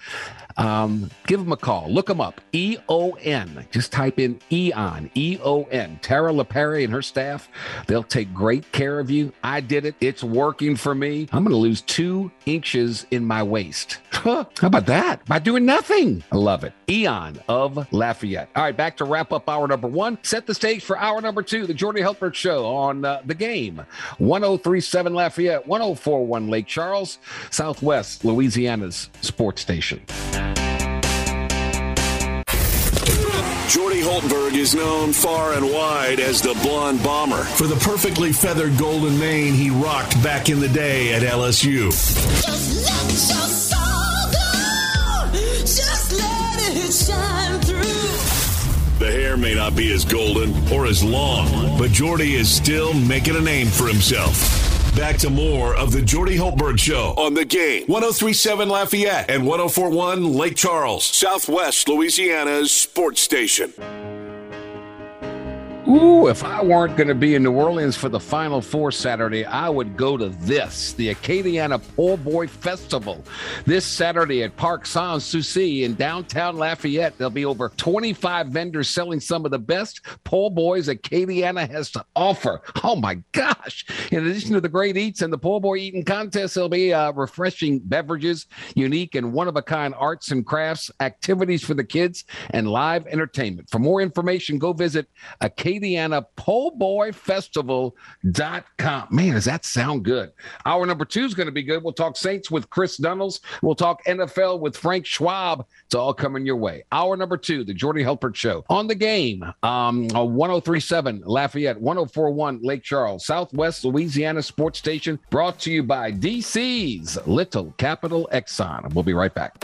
Um, give them a call. Look them up. E O N. Just type in Eon. E O N. Tara LaPerry and her staff. They'll take great care of you. I did it. It's working for me. I'm going to lose two inches in my waist. How about that? By doing nothing. I love it. Eon of Lafayette. All right, back to wrap up hour number one. Set the stage for hour number two, the Jordan Hultberg Show on uh, the game. 1037 Lafayette, 1041 Lake Charles, Southwest Louisiana's sports station. Jordy Hultberg is known far and wide as the Blonde Bomber for the perfectly feathered golden mane he rocked back in the day at LSU. The hair may not be as golden or as long, but Jordy is still making a name for himself. Back to more of the Jordy Hultberg Show on the game. 1037 Lafayette and 1041 Lake Charles, Southwest Louisiana's sports station. Ooh, if I weren't going to be in New Orleans for the Final Four Saturday, I would go to this, the Acadiana Po' Boy Festival. This Saturday at Parc Sans Souci in downtown Lafayette, there'll be over 25 vendors selling some of the best po' boys Acadiana has to offer. Oh my gosh. In addition to the great eats and the po' boy eating contest, there'll be uh, refreshing beverages, unique and one of a kind arts and crafts, activities for the kids, and live entertainment. For more information, go visit Acadiana Boy Festival.com. Man, does that sound good? Hour number two is going to be good. We'll talk Saints with Chris Dunnels. We'll talk NFL with Frank Schwab. It's all coming your way. Hour number two, the Jordy Hultberg Show. On the game, um, 1037 Lafayette, 1041 Lake Charles, Southwest Louisiana Sports Station, brought to you by DC's Little Capital Exxon. We'll be right back.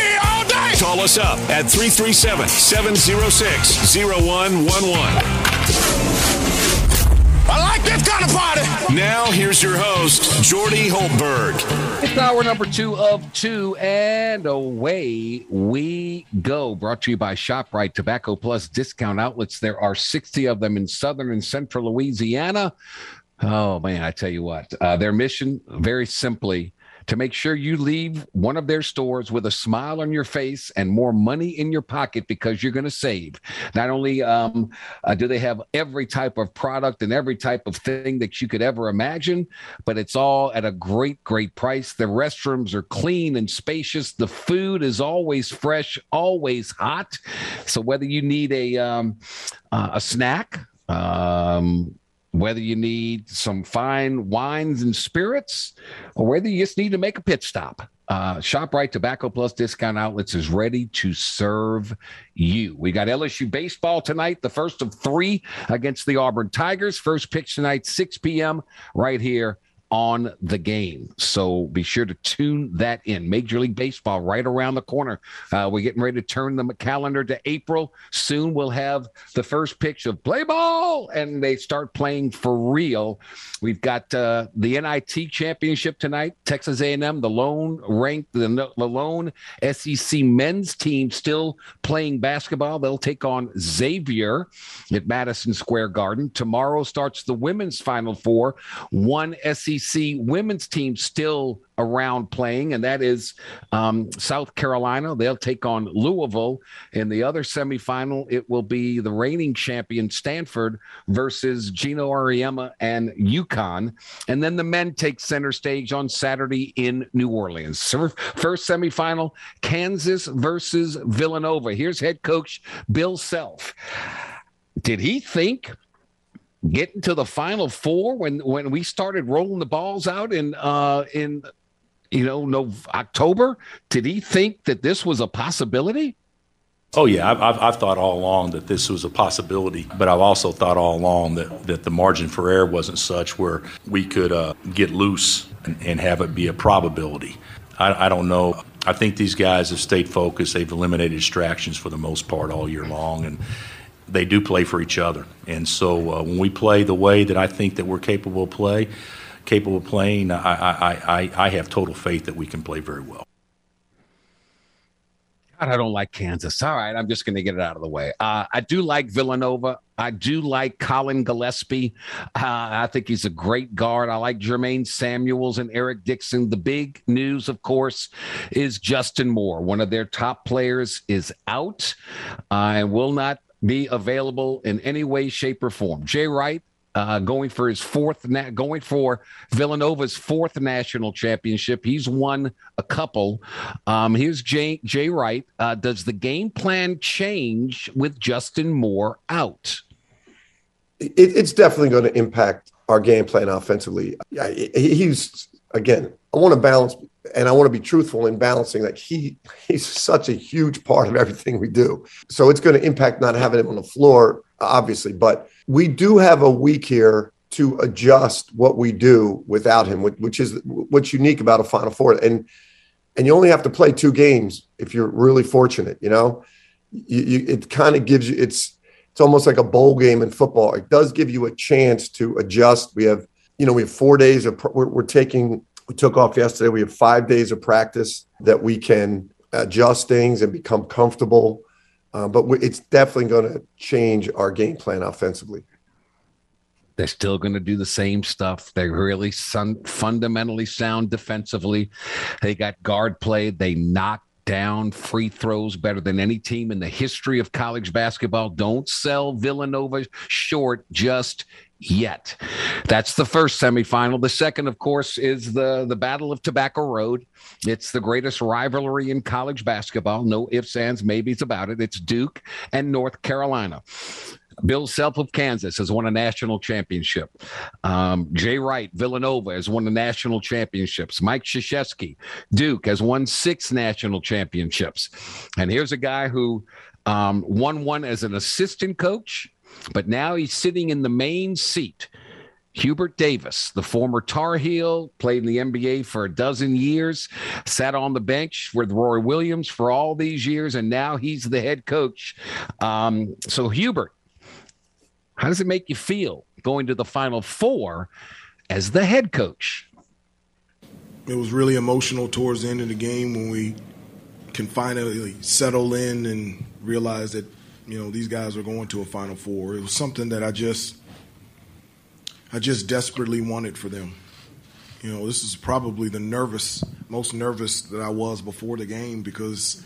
here all day. Call us up at 337 706 0111. I like this kind of party. Now, here's your host, Jordy Hultberg. It's hour number two of two, and away we go. Brought to you by ShopRite Tobacco Plus discount outlets. There are 60 of them in southern and central Louisiana. Oh, man, I tell you what, uh, their mission, very simply, to make sure you leave one of their stores with a smile on your face and more money in your pocket because you're going to save. Not only um, uh, do they have every type of product and every type of thing that you could ever imagine, but it's all at a great, great price. The restrooms are clean and spacious. The food is always fresh, always hot. So whether you need a um, uh, a snack, um, whether you need some fine wines and spirits or whether you just need to make a pit stop. Uh, ShopRite Tobacco Plus Discount Outlets is ready to serve you. We got LSU baseball tonight, the first of three against the Auburn Tigers. First pitch tonight, 6 p.m. right here on the game. So be sure to tune that in. Major League Baseball right around the corner. Uh, we're getting ready to turn the calendar to April. Soon we'll have the first pitch of play ball, and they start playing for real. We've got uh, the NIT championship tonight. Texas A&M, the lone ranked, the, the lone SEC men's team still playing basketball. They'll take on Xavier at Madison Square Garden. Tomorrow starts the women's Final Four. One SEC SEC women's team still around playing, and that is um, South Carolina. They'll take on Louisville. In the other semifinal, it will be the reigning champion Stanford versus Geno Auriemma and UConn. And then the men take center stage on Saturday in New Orleans. First semifinal, Kansas versus Villanova. Here's head coach Bill Self. Did he think getting to the final four when when we started rolling the balls out in uh in you know no October did he think that this was a possibility Oh yeah, I've, I've, thought all along that this was a possibility, but I've also thought all along that, that the margin for error wasn't such where we could uh, get loose and, and, have it be a probability. I, I, don't know. I think these guys have stayed focused. They've eliminated distractions for the most part all year long, and they do play for each other. And so uh, when we play the way that I think that we're capable of play, capable of playing, I, I, I, I have total faith that we can play very well. God, I don't like Kansas. All right, I'm just going to get it out of the way. Uh, I do like Villanova. I do like Collin Gillespie. Uh, I think he's a great guard. I like Jermaine Samuels and Eric Dixon. The big news, of course, is Justin Moore. One of their top players is out uh, and will not be available in any way, shape, or form. Jay Wright uh, going for his fourth, na- going for Villanova's fourth national championship. He's won a couple. Um, here's Jay, Jay Wright. Uh, does the game plan change with Justin Moore out? It, it's definitely going to impact our game plan offensively. Yeah, He's again, I want to balance and I want to be truthful in balancing that he he's such a huge part of everything we do. So it's going to impact not having him on the floor, obviously, but we do have a week here to adjust what we do without him, which is what's unique about a Final Four. And and you only have to play two games if you're really fortunate. You know, you, you, it kind of gives you it's it's almost like a bowl game in football. It does give you a chance to adjust. We have you know we have four days of we're, we're taking we took off yesterday. We have five days of practice that we can adjust things and become comfortable. Uh, but it's definitely going to change our game plan offensively. They're still going to do the same stuff. They're really sun- fundamentally sound defensively. They got guard play. They knock down free throws better than any team in the history of college basketball. Don't sell Villanova short just yet. That's the first semifinal. The second, of course, is the the Battle of Tobacco Road. It's the greatest rivalry in college basketball. No ifs, ands, maybes about it. It's Duke and North Carolina. Bill Self of Kansas has won a national championship. Um, Jay Wright, Villanova, has won the national championships. Mike Krzyzewski, Duke, has won six national championships. And here's a guy who um, won one as an assistant coach but now he's sitting in the main seat. Hubert Davis, the former Tar Heel, played in the NBA for a dozen years, sat on the bench with Roy Williams for all these years, and now he's the head coach. Um, so, Hubert, how does it make you feel going to the Final Four as the head coach? It was really emotional towards the end of the game when we can finally settle in and realize that you know these guys are going to a Final Four. It was something that I just I just desperately wanted for them. You know, this is probably the nervous, most nervous that I was before the game because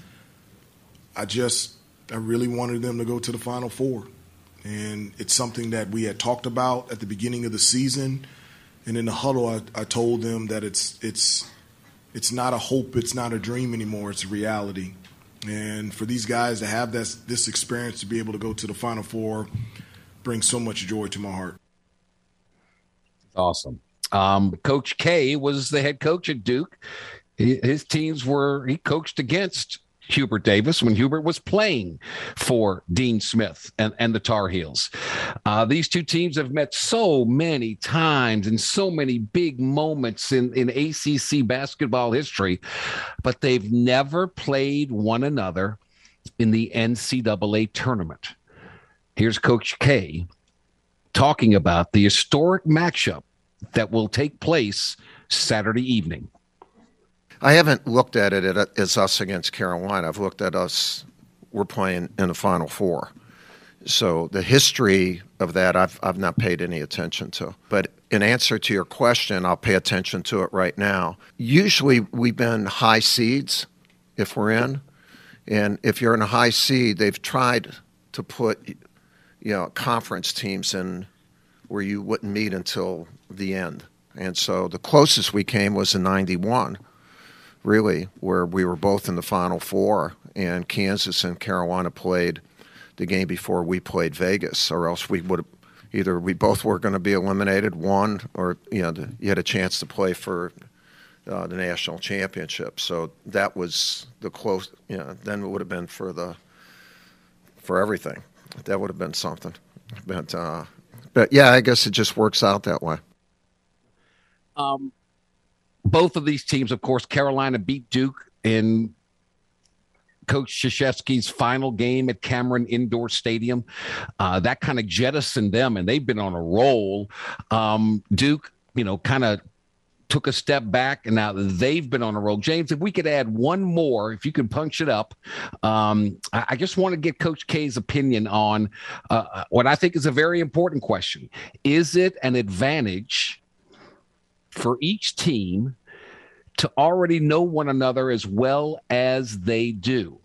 I just I really wanted them to go to the Final Four, and it's something that we had talked about at the beginning of the season. And in the huddle, I, I told them that it's it's it's not a hope, it's not a dream anymore, it's a reality. And for these guys to have this, this experience to be able to go to the Final Four brings so much joy to my heart. Awesome. Um, coach K was the head coach at Duke. His teams were, he coached against Hubert Davis when Hubert was playing for Dean Smith and, and the Tar Heels. Uh, these two teams have met so many times in so many big moments in, in ACC basketball history, but they've never played one another in the NCAA tournament. Here's Coach K talking about the historic matchup that will take place Saturday evening. I haven't looked at it as us against Carolina. I've looked at us. We're playing in the Final Four, so the history of that I've I've not paid any attention to. But in answer to your question, I'll pay attention to it right now. Usually, we've been high seeds if we're in, and if you're in a high seed, they've tried to put you know conference teams in where you wouldn't meet until the end. And so the closest we came was in 91 really, where we were both in the Final Four, and Kansas and Carolina played the game before we played Vegas, or else we would have either we both were going to be eliminated, one, or you know, the, you had a chance to play for uh, the national championship. So that was the close. You know, then it would have been for the for everything. That would have been something. But uh, but yeah, I guess it just works out that way. Um, both of these teams, of course, Carolina beat Duke in Coach Krzyzewski's final game at Cameron Indoor Stadium. Uh, that kind of jettisoned them, and they've been on a roll. Um, Duke, you know, kind of took a step back, and now they've been on a roll. James, if we could add one more, if you could punch it up, um, I, I, just want to get Coach K's opinion on uh, what I think is a very important question. Is it an advantage for each team to already know one another as well as they do?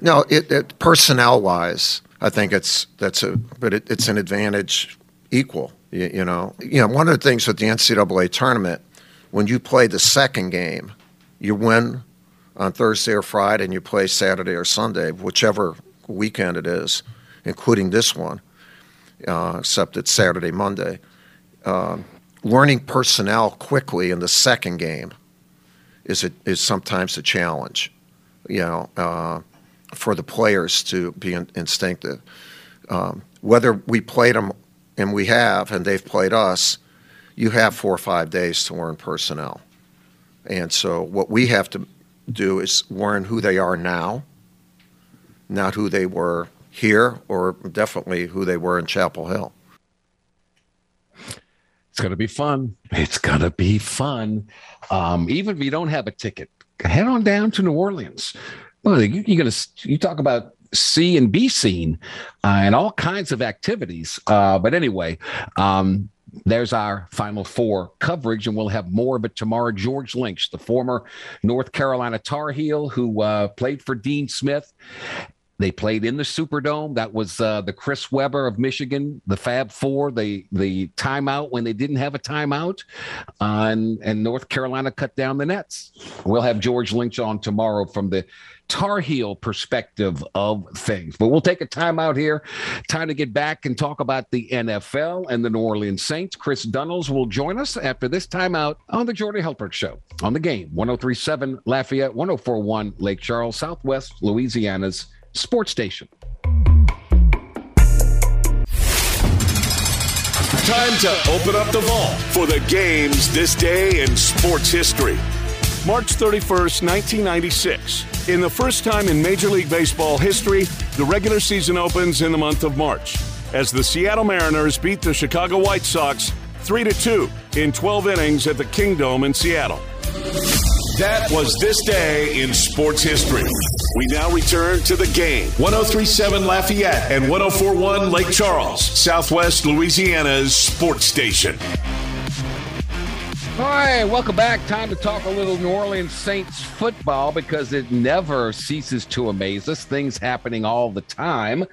No, it, it personnel wise, I think it's that's a but it, it's an advantage equal. You, you, know, you know one of the things with the NCAA tournament, when you play the second game, you win on Thursday or Friday, and you play Saturday or Sunday, whichever weekend it is, including this one, uh, except it's Saturday Monday. Um, learning personnel quickly in the second game is a, is sometimes a challenge, you know, uh, for the players to be in, instinctive. Um, whether we played them and we have, and they've played us, you have four or five days to learn personnel. And so what we have to do is learn who they are now, not who they were here, or definitely who they were in Chapel Hill. It's going to be fun. It's going to be fun. Um, even if you don't have a ticket, head on down to New Orleans. Well, you, are going to you talk about see and be seen uh, and all kinds of activities. Uh, but anyway, um, there's our final four coverage, and we'll have more of it tomorrow. George Lynch, the former North Carolina Tar Heel who uh, played for Dean Smith. They played in the Superdome. That was uh, the Chris Webber of Michigan, the Fab Four, the the timeout when they didn't have a timeout, uh, and and North Carolina cut down the nets. We'll have George Lynch on tomorrow from the Tar Heel perspective of things. But we'll take a timeout here. Time to get back and talk about the NFL and the New Orleans Saints. Chris Dunnels will join us after this timeout on the Jordy Hultberg Show on the game 1037 Lafayette, 1041 Lake Charles, Southwest Louisiana's sports station. Time to open up the vault for the games this day in sports history. March 31st, 1996. In the first time in Major League Baseball history, the regular season opens in the month of March as the Seattle Mariners beat the Chicago White Sox 3 2 in 12 innings at the Kingdome in Seattle. That was this day in sports history. We now return to the game. 1037 Lafayette and 1041 Lake Charles, Southwest Louisiana's sports station. Right, welcome back. Time to talk a little New Orleans Saints football because it never ceases to amaze us. Things happening all the time.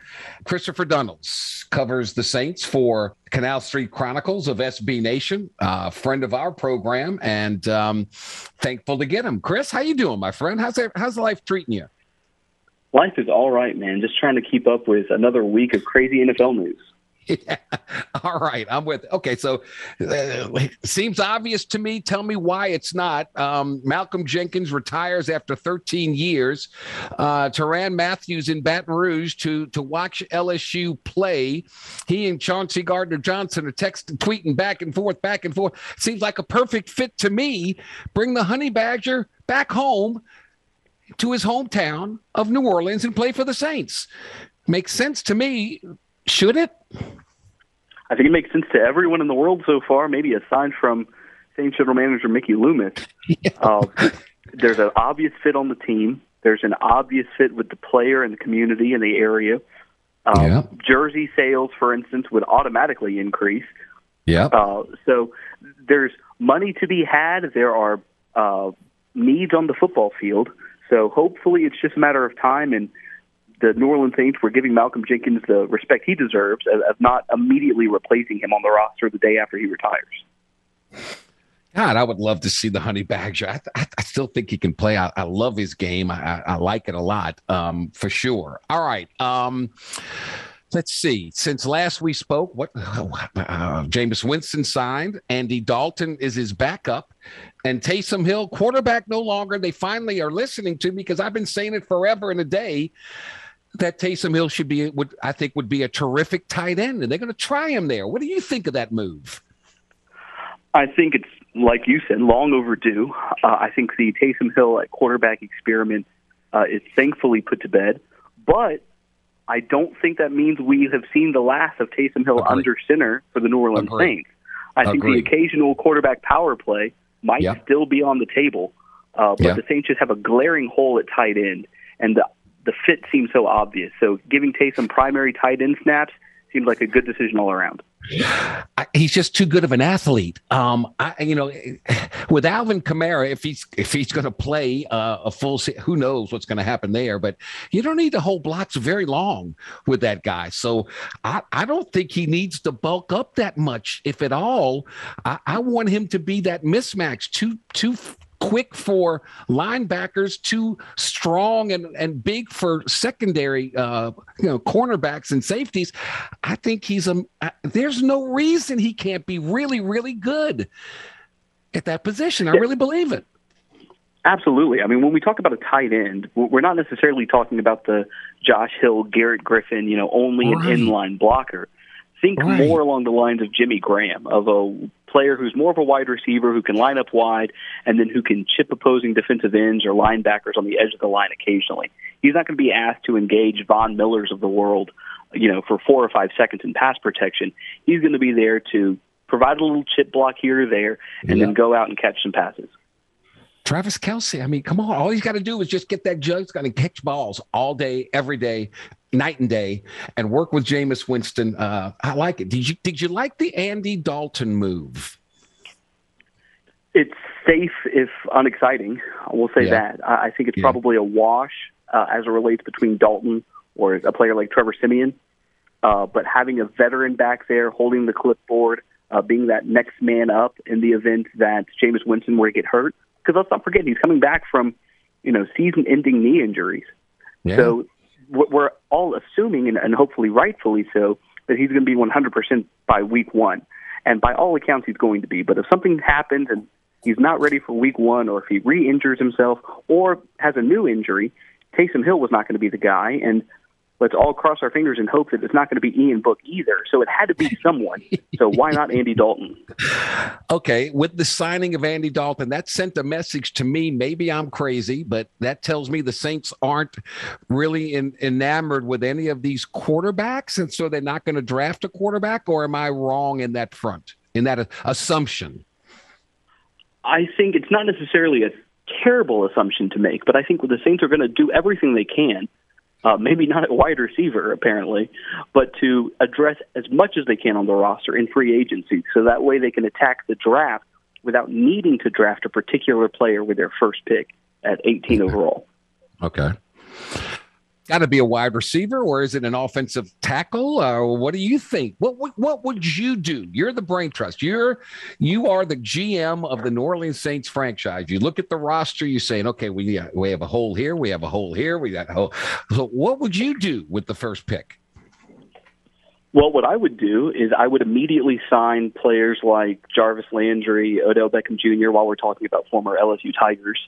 Christopher Dunnels covers the Saints for Canal Street Chronicles of SB Nation, a friend of our program, and um, thankful to get him. Chris, how you doing, my friend? How's how's life treating you? Life is all right, man. Just trying to keep up with another week of crazy NFL news. Yeah. All right, I'm with. Okay, so uh, seems obvious to me. Tell me why it's not. Um, Malcolm Jenkins retires after 13 years. Uh, Tyrann Mathieu in Baton Rouge to to watch LSU play. He and Chauncey Gardner Johnson are texting, tweeting back and forth, back and forth. Seems like a perfect fit to me. Bring the Honey Badger back home to his hometown of New Orleans and play for the Saints. Makes sense to me. Should it? I think it makes sense to everyone in the world so far, maybe aside from Saints general manager Mickey Loomis. Yeah. Uh, there's an obvious fit on the team. There's an obvious fit with the player and the community in the area. Um, yeah. Jersey sales, for instance, would automatically increase. Yeah. Uh, so there's money to be had. There are uh, needs on the football field. So hopefully, it's just a matter of time and the New Orleans Saints were giving Malcolm Jenkins the respect he deserves of not immediately replacing him on the roster the day after he retires. God, I would love to see the Honey Badger. I, I, I still think he can play. I, I love his game. I, like it a lot, um, for sure. All right. Um, let's see. Since last we spoke, what uh, Jameis Winston signed. Andy Dalton is his backup, and Taysom Hill, quarterback no longer. They finally are listening to me because I've been saying it forever and a day that Taysom Hill should be would I think would be a terrific tight end, and they're going to try him there. What do you think of that move? I think it's like you said, long overdue. Uh, I think the Taysom Hill at quarterback experiment uh, is thankfully put to bed, but I don't think that means we have seen the last of Taysom Hill Agreed. under center for the New Orleans Agreed. Saints. I think the occasional quarterback power play might yeah. still be on the table, uh, but yeah. the Saints just have a glaring hole at tight end, and the the fit seems so obvious. So giving Taysom primary tight end snaps seems like a good decision all around. He's just too good of an athlete. Um, I, you know, with Alvin Kamara, if he's if he's going to play uh, a full, who knows what's going to happen there? But you don't need to hold blocks very long with that guy. So I, I don't think he needs to bulk up that much, if at all. I, I want him to be that mismatch, two two quick for linebackers, too strong and, and big for secondary, uh, you know, cornerbacks and safeties. I think he's a. There's no reason he can't be really, really good at that position. I really believe it. Absolutely. I mean, when we talk about a tight end, we're not necessarily talking about the Josh Hill, Garrett Griffin, you know, only right. an inline blocker. Think right. more along the lines of Jimmy Graham, of a player who's more of a wide receiver who can line up wide and then who can chip opposing defensive ends or linebackers on the edge of the line occasionally. He's not going to be asked to engage Von Millers of the world, you know, for four or five seconds in pass protection. He's going to be there to provide a little chip block here or there and yeah. then go out and catch some passes. Travis Kelce. I mean, come on. All he's got to do is just get that jug. He's got to catch balls all day, every day, night and day, and work with Jameis Winston. Uh, I like it. Did you did you like the Andy Dalton move? It's safe if unexciting. I will say yeah. that. I think it's yeah. probably a wash uh, as it relates between Dalton or a player like Trevor Siemian. Uh, but having a veteran back there holding the clipboard, uh, being that next man up in the event that Jameis Winston were to get hurt, because let's not forget he's coming back from you know season-ending knee injuries. Yeah. So we're all assuming, and, and hopefully rightfully so, that he's going to be 100% by week one. And by all accounts, he's going to be. But if something happens and he's not ready for week one, or if he re injures himself, or has a new injury, Taysom Hill was not going to be the guy. And let's all cross our fingers and hope that it's not going to be Ian Book either. So it had to be someone. so why not Andy Dalton? Okay, with the signing of Andy Dalton, that sent a message to me. Maybe I'm crazy, but that tells me the Saints aren't really in, enamored with any of these quarterbacks, and so they're not going to draft a quarterback. Or am I wrong in that front, in that assumption? I think it's not necessarily a terrible assumption to make, but I think the Saints are going to do everything they can uh, maybe not at wide receiver apparently, but to address as much as they can on the roster in free agency, so that way they can attack the draft without needing to draft a particular player with their first pick at 18 overall. Okay got to be a wide receiver or is it an offensive tackle? Or uh, what do you think? What, what, what would you do? You're the brain trust. You're you are the gm of the new orleans saints franchise. You look at the roster you're saying okay we, we have a hole here we have a hole here we got a hole. So what would you do with the first pick? Well, what I would do is I would immediately sign players like Jarvis Landry, Odell Beckham Jr. While we're talking about former LSU Tigers,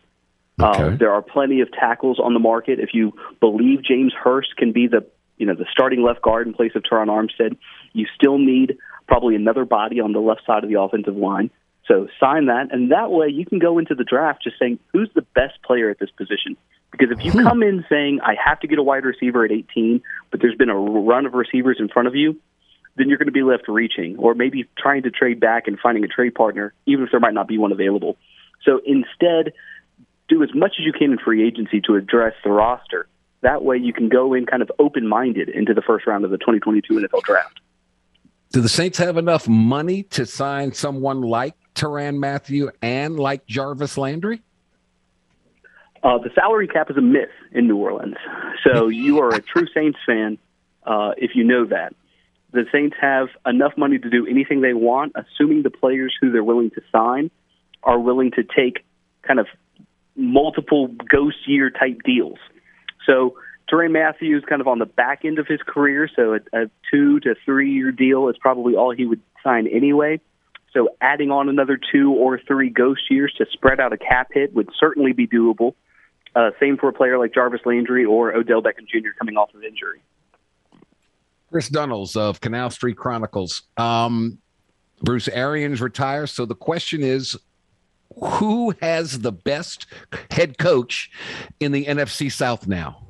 um, there are plenty of tackles on the market. If you believe James Hurst can be the you know the starting left guard in place of Terron Armstead, you still need probably another body on the left side of the offensive line. So sign that, and that way you can go into the draft just saying who's the best player at this position. Because if you hmm. come in saying I have to get a wide receiver at 18, but there's been a run of receivers in front of you, then you're going to be left reaching, or maybe trying to trade back and finding a trade partner, even if there might not be one available. So instead, do as much as you can in free agency to address the roster. That way, you can go in kind of open minded into the first round of the 2022 NFL draft. Do the Saints have enough money to sign someone like Tyrann Mathieu and like Jarvis Landry? Uh, the salary cap is a myth in New Orleans. So you are a true Saints fan uh, if you know that. The Saints have enough money to do anything they want, assuming the players who they're willing to sign are willing to take kind of multiple ghost year type deals. So Tyrann Mathieu's kind of on the back end of his career, so a, a two to three year deal is probably all he would sign anyway. So adding on another two or three ghost years to spread out a cap hit would certainly be doable. Uh, same for a player like Jarvis Landry or Odell Beckham Jr. coming off of injury. Chris Dunnels of Canal Street Chronicles. Um, Bruce Arians retires. So the question is who has the best head coach in the NFC South now?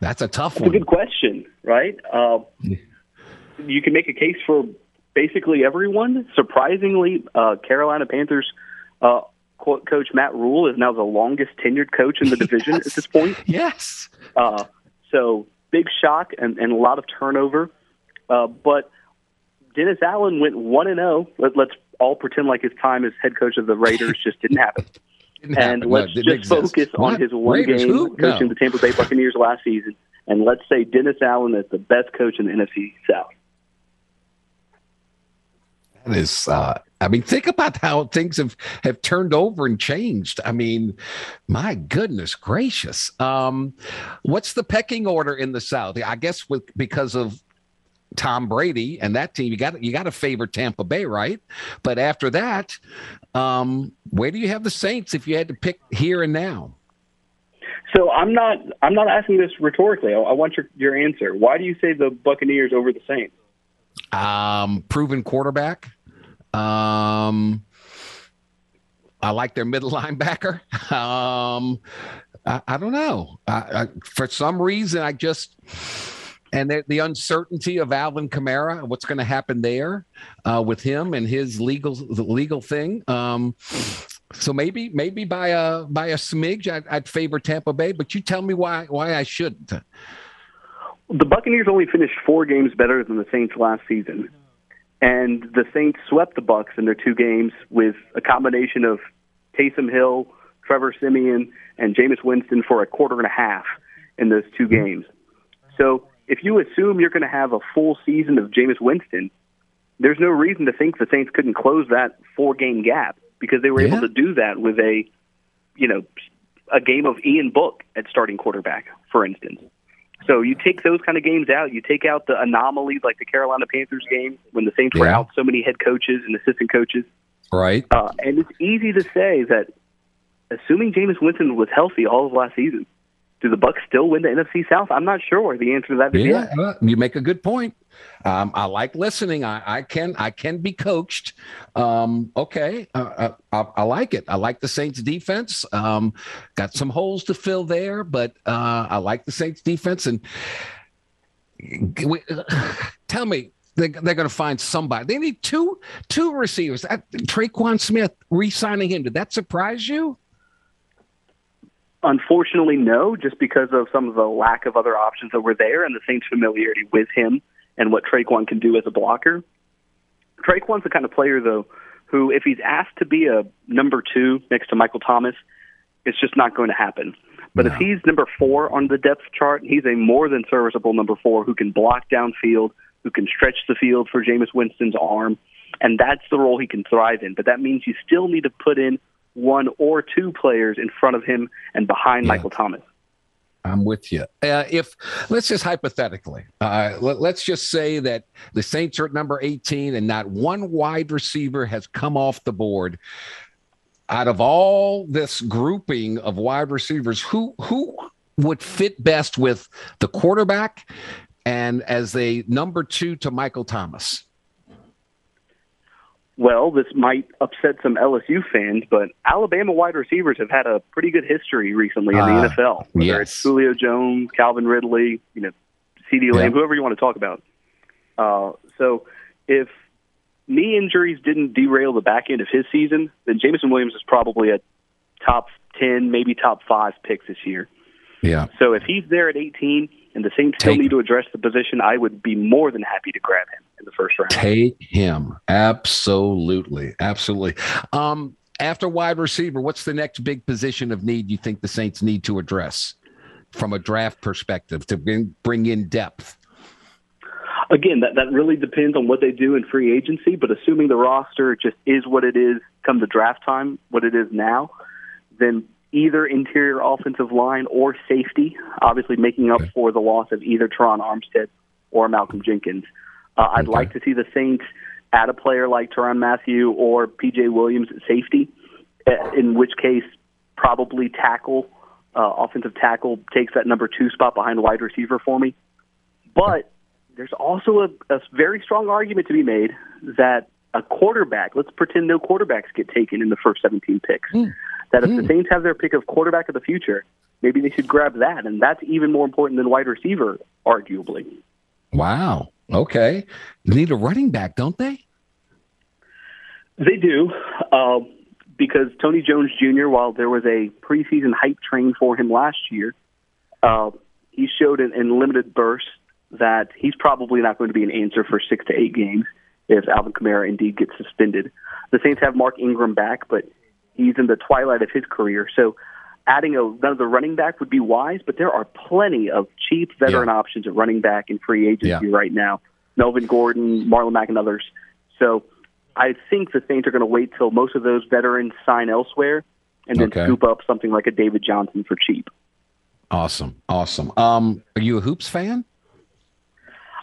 That's a tough That's one. a good question, right? Uh, you can make a case for basically everyone. Surprisingly, uh, Carolina Panthers uh, coach Matt Rhule is now the longest tenured coach in the division yes. at this point. Yes. Uh, so big shock and, and a lot of turnover. Uh, but Dennis Allen went one and zero. Oh. Let's all pretend like his time as head coach of the Raiders just didn't happen. didn't and happen. let's no, just focus what? on his one Raiders, game who? coaching no. the Tampa Bay Buccaneers last season. And let's say Dennis Allen is the best coach in the NFC South. That is, uh, I mean, think about how things have have turned over and changed. I mean, my goodness gracious. Um, what's the pecking order in the South? I guess with because of Tom Brady and that team, you got you got to favor Tampa Bay, right? But after that, um, where do you have the Saints if you had to pick here and now? So I'm not I'm not asking this rhetorically. I, I want your your answer. Why do you say the Buccaneers over the Saints? Um, proven quarterback. Um, I like their middle linebacker. Um, I, I don't know. I, I, for some reason, I just and the, the uncertainty of Alvin Kamara, and what's going to happen there uh, with him and his legal the legal thing. Um, so maybe maybe by a by a smidge, I'd, I'd favor Tampa Bay. But you tell me why why I shouldn't. The Buccaneers only finished four games better than the Saints last season, and the Saints swept the Bucks in their two games with a combination of Taysom Hill, Trevor Siemian, and Jameis Winston for a quarter and a half in those two games. So if you assume you're going to have a full season of Jameis Winston, there's no reason to think the Saints couldn't close that four game gap because they were Yeah. able to do that with a, you know, a game of Ian Book at starting quarterback, for instance. So you take those kind of games out, you take out the anomalies like the Carolina Panthers game when the Saints were Yeah. out so many head coaches and assistant coaches. Right. Uh, and it's easy to say that assuming Jameis Winston was healthy all of last season, do the Bucks still win the NFC South? I'm not sure. The answer to that is Yeah, uh, you make a good point. Um, I like listening. I, I can I can be coached. Um, okay, uh, uh, I, I like it. I like the Saints defense. Um, got some holes to fill there, but uh, I like the Saints defense. And we, tell me, they, they're going to find somebody. They need two two receivers. Uh, Tre'Quan Smith re-signing him. Did that surprise you? Unfortunately, no, just because of some of the lack of other options that were there and the Saints' familiarity with him and what Tre'Quan can do as a blocker. Tre'Quan's the kind of player, though, who, if he's asked to be a number two next to Michael Thomas, it's just not going to happen. But if he's number four on the depth chart, he's a more than serviceable number four who can block downfield, who can stretch the field for Jameis Winston's arm, and that's the role he can thrive in. But that means you still need to put in one or two players in front of him and behind Michael Thomas. I'm with you. Uh, if let's just hypothetically, uh, let, us just say that the Saints are at number 18 and not one wide receiver has come off the board. Out of all this grouping of wide receivers, who who would fit best with the quarterback and as a number two to Michael Thomas? Well, this might upset some LSU fans, but Alabama wide receivers have had a pretty good history recently in Ah, the NFL. Whether yes. it's Julio Jones, Calvin Ridley, you know, CeeDee Lamb, Yeah. whoever you want to talk about. Uh, so, if knee injuries didn't derail the back end of his season, then Jameson Williams is probably a top ten, maybe top five pick this year. Yeah. So, if he's there at 18 and the Saints still need to address the position, I would be more than happy to grab him in the first round. Take him. Absolutely. Absolutely. Um, after wide receiver, what's the next big position of need you think the Saints need to address from a draft perspective to bring, bring in depth? Again, that, that really depends on what they do in free agency, but assuming the roster just is what it is come the draft time, what it is now, then either interior offensive line or safety, obviously making up for the loss of either Terron Armstead or Malcolm Jenkins. Uh, I'd like to see the Saints add a player like Tyrann Mathieu or PJ Williams at safety, uh, in which case probably tackle, uh, offensive tackle takes that number two spot behind wide receiver for me. But there's also a, a very strong argument to be made that a quarterback, let's pretend no quarterbacks get taken in the first 17 picks, that if the Saints have their pick of quarterback of the future, maybe they should grab that. And that's even more important than wide receiver, arguably. Wow. Okay. They need a running back, don't they? They do, uh, because Tony Jones Jr., while there was a preseason hype train for him last year, uh, he showed in, in limited bursts that he's probably not going to be an answer for six to eight games if Alvin Kamara indeed gets suspended. The Saints have Mark Ingram back, but he's in the twilight of his career. So adding a, another running back would be wise, but there are plenty of cheap veteran options at running back in free agency Yeah. right now. Melvin Gordon, Marlon Mack, and others. So I think the Saints are going to wait till most of those veterans sign elsewhere, and then Okay. scoop up something like a David Johnson for cheap. Awesome, awesome. Um, are you a hoops fan?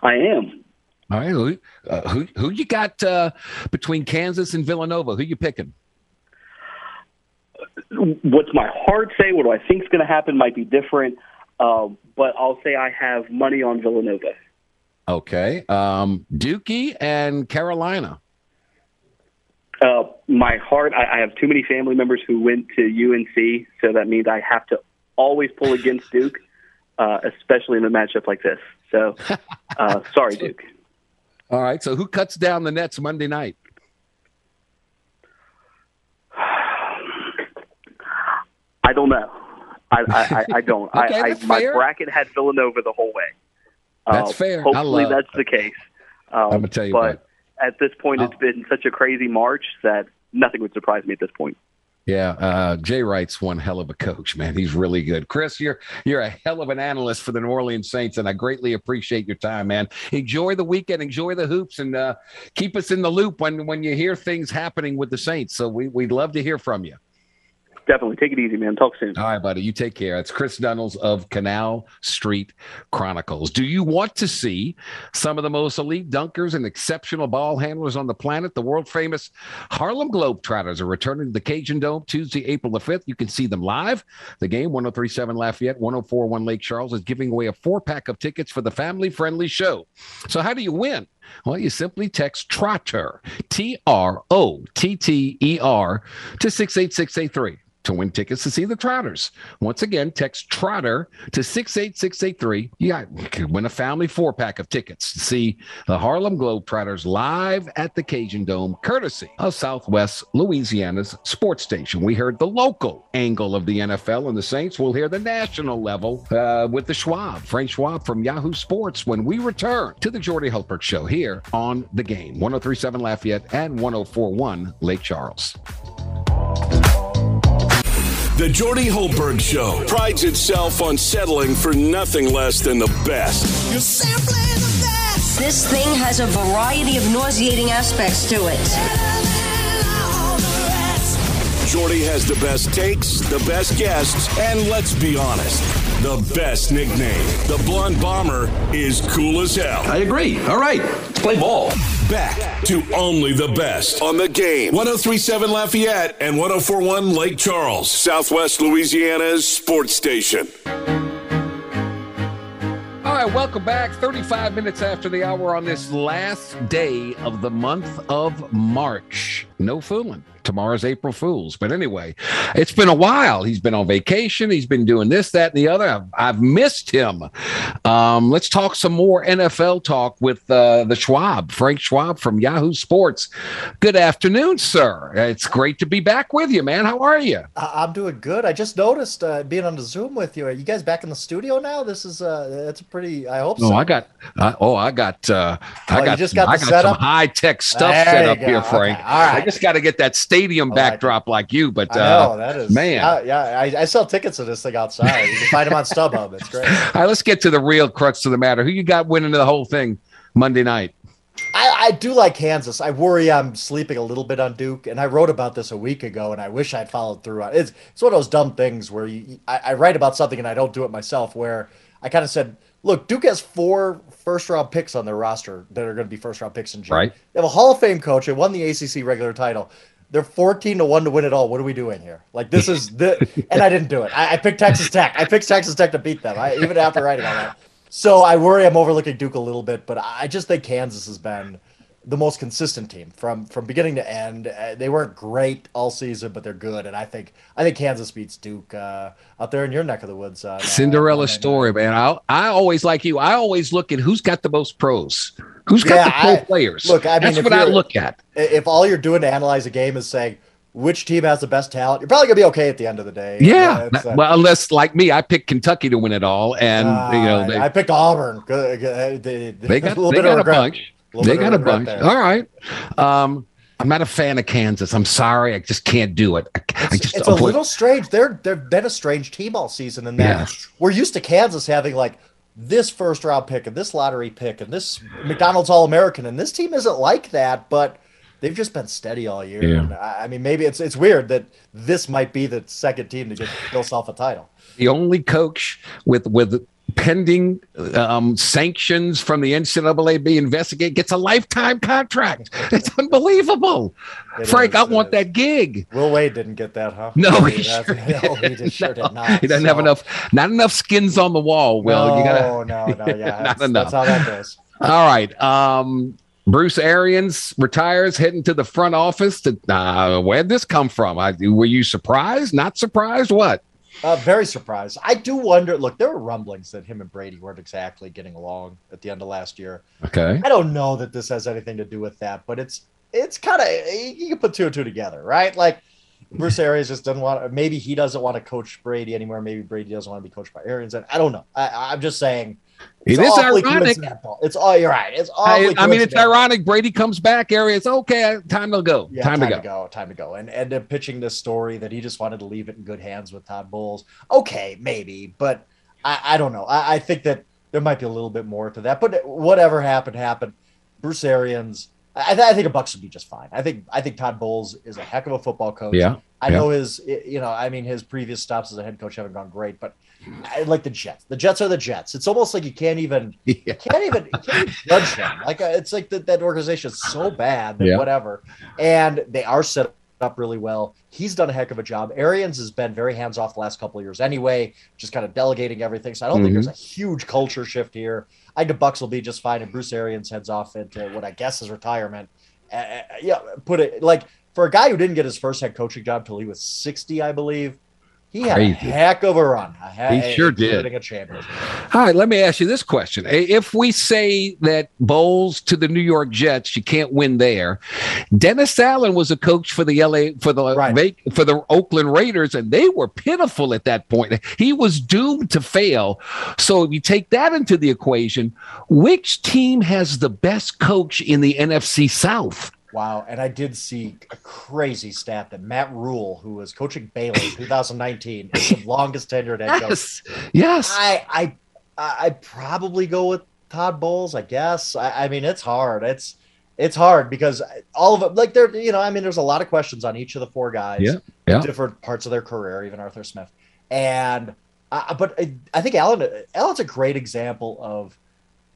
I am. All right, who uh, who, who you got uh, between Kansas and Villanova? Who you picking? What's my heart say? What do I think is going to happen might be different, um, but I'll say I have money on Villanova. Okay, um, Dookie and Carolina. Uh, my heart, I, I have too many family members who went to UNC, so that means I have to always pull against Duke, uh, especially in a matchup like this. So, uh, sorry, Duke. All right, so who cuts down the nets Monday night? I don't know. I, I, I, I don't. Okay, I, I, that's my fair. bracket had Villanova the whole way. That's Uh, fair. Hopefully, love- that's the case. Um, I'm gonna tell you but what. at this point, Oh. it's been such a crazy March that nothing would surprise me at this point. Yeah, uh, Jay Wright's one hell of a coach, man. He's really good. Chris, you're you're a hell of an analyst for the New Orleans Saints, and I greatly appreciate your time, man. Enjoy the weekend, enjoy the hoops, and uh, keep us in the loop when when you hear things happening with the Saints. So we we'd love to hear from you. Definitely take it easy, man. Talk soon. All right, buddy. You take care. It's Chris Dunnels of Canal Street Chronicles. Do you want to see some of the most elite dunkers and exceptional ball handlers on the planet? The world famous Harlem Globetrotters are returning to the Cajun Dome Tuesday, April the 5th. You can see them live. The game, 1037 Lafayette, 1041 Lake Charles, is giving away a four pack of tickets for the family friendly show. So, how do you win? Well, you simply text Trotter, T R O T T E R, to 68683 to win tickets to see the Trotters. Once again, text Trotter to 68683. You got win a family four pack of tickets to see the Harlem Globetrotters live at the Cajun Dome, courtesy of Southwest Louisiana's sports station. We heard the local angle of the NFL and the Saints. We'll hear the national level uh, with the Schwab, Frank Schwab from Yahoo Sports when we return to the Jordy Hultberg Show here on The Game, 1037 Lafayette and 1041 Lake Charles. The Jordy Hultberg Show prides itself on settling for nothing less than the best. You're simply the best. This thing has a variety of nauseating aspects to it. Jordy has the best takes, the best guests, and let's be honest, the best nickname. The Blonde Bomber is cool as hell. I agree. All right, let's play ball. Back to only the best on the game. 1037 Lafayette and 1041 Lake Charles, Southwest Louisiana's sports station. All right, welcome back. 35 minutes after the hour on this last day of the month of March. No fooling. Tomorrow's April Fool's. But anyway, it's been a while. He's been on vacation. He's been doing this, that, and the other. I've, I've missed him. Um, let's talk some more NFL talk with uh, the Schwab, Frank Schwab from Yahoo Sports. Good afternoon, sir. It's great to be back with you, man. How are you? I- I'm doing good. I just noticed uh, being on the Zoom with you. Are you guys back in the studio now? This is uh, it's pretty. I hope Oh, so. I got. Uh, oh, I got. Uh, Oh, I got. just got I got some high tech stuff There set up go. here, Okay, Frank. all right. Just got to get that stadium like backdrop like you. But uh, know that is man. I- yeah, I, I sell tickets to this thing outside. You can find them on StubHub. It's great. All right, let's get to the real crux of the matter. Who you got winning the whole thing Monday night? I, I do like Kansas. I worry I'm sleeping a little bit on Duke, and I wrote about this a week ago, and I wish I'd followed through on it. It's, it's one of those dumb things where you, I, I write about something and I don't do it myself. Where I kind of said, "Look, Duke has four first round picks on their roster that are going to be first round picks in June. Right. They have a Hall of Fame coach. They won the ACC regular title. They're 14 to 1 to win it all. What are we doing here? Like, this is the. and I didn't do it. I, I picked Texas Tech. I picked Texas Tech to beat them, I, even after writing all that. So I worry I'm overlooking Duke a little bit, but I just think Kansas has been the most consistent team from from beginning to end. Uh, they weren't great all season, but they're good, and I think I think Kansas beats Duke uh, out there in your neck of the woods. Uh, Cinderella story, man. I I always like you. I always look at who's got the most pros. Who's got Yeah, the pro I- players? Look, I mean, that's what I look at. if all you're doing to analyze a game is saying which team has the best talent, you're probably gonna be okay at the end of the day. Yeah. uh, well, unless like me, I picked Kentucky to win it all, and you know uh, they, I picked Auburn. Good- They, got a little they bit of got a bunch. They got a bunch. there. All right. Um, I'm not a fan of Kansas. I'm sorry. I just can't do it. I, I just It's a little strange. They're they've been a strange team all season, in that Yes. we're used to Kansas having like this first round pick and this lottery pick and this McDonald's All American, and this team isn't like that. But they've just been steady all year. Yeah. And I I mean, maybe it's it's weird that this might be the second team to get Bill Self a title. the only coach with with pending um, sanctions from the NCAA be investigate gets a lifetime contract. It's unbelievable. It Frank, is, I want is. that gig. Will Wade didn't get that, huh? No, he that's- sure no, he sure No, did not. He doesn't have enough, not enough skins on the wall. Will no, you gotta? no, no, yeah, not that's, enough. that's how that goes. All right. Um, Bruce Arians retires, heading to the front office. To, uh, where'd this come from? I, were you surprised? Not surprised? What? Uh, very surprised. I do wonder. Look, there were rumblings that him and Brady weren't exactly getting along at the end of last year. Okay. I don't know that this has anything to do with that, but it's it's kind of you can put two and two together, right? Like Bruce Arians just doesn't want. Maybe he doesn't want to coach Brady anymore. Maybe Brady doesn't want to be coached by Arians. And I don't know. I, I'm just saying. It it's is ironic. It's all you're right. It's I, I mean, it's ironic. Brady comes back. Arians, okay, time to go. Yeah, time, to go. Time to go. And and then pitching this story that he just wanted to leave it in good hands with Todd Bowles. Okay, maybe, but I, I don't know. I, I think that there might be a little bit more to that. But whatever happened, happened. Bruce Arians. I, I think a Bucks would be just fine. I think I think Todd Bowles is a heck of a football coach. Yeah, I yeah. know his. You know, I mean, his previous stops as a head coach haven't gone great, but I like the Jets. The Jets are the Jets. It's almost like you can't even Yeah. can't even you can't even judge them. Like uh, it's like that that organization is so bad that Yeah. whatever, and they are set up really well. He's done a heck of a job. Arians has been very hands off the last couple of years anyway, just kind of delegating everything. So I don't think there's a huge culture shift here. I think the Bucks will be just fine, and Bruce Arians heads off into what I guess is retirement. Uh, uh, yeah, put it like for a guy who didn't get his first head coaching job till he was 60, I believe. He had Crazy. a heck of a run. A he- sure did. A championship. All right, let me ask you this question. If we say that Bowles to the New York Jets, you can't win there. Dennis Allen was a coach for the LA for the Right. for the Oakland Raiders, and they were pitiful at that point. He was doomed to fail. So if you take that into the equation, which team has the best coach in the NFC South? Wow. And I did see a crazy stat that Matt Rhule, who was coaching Baylor in 2019, is the longest tenured head coach. Yes, yes. I I I probably go with Todd Bowles, I guess. I, I mean, it's hard. It's it's hard because all of them, like they're, you know, I mean, there's a lot of questions on each of the four guys, Yeah, yeah. different parts of their career, even Arthur Smith. And I, but I, I think Allen, Allen's a great example of,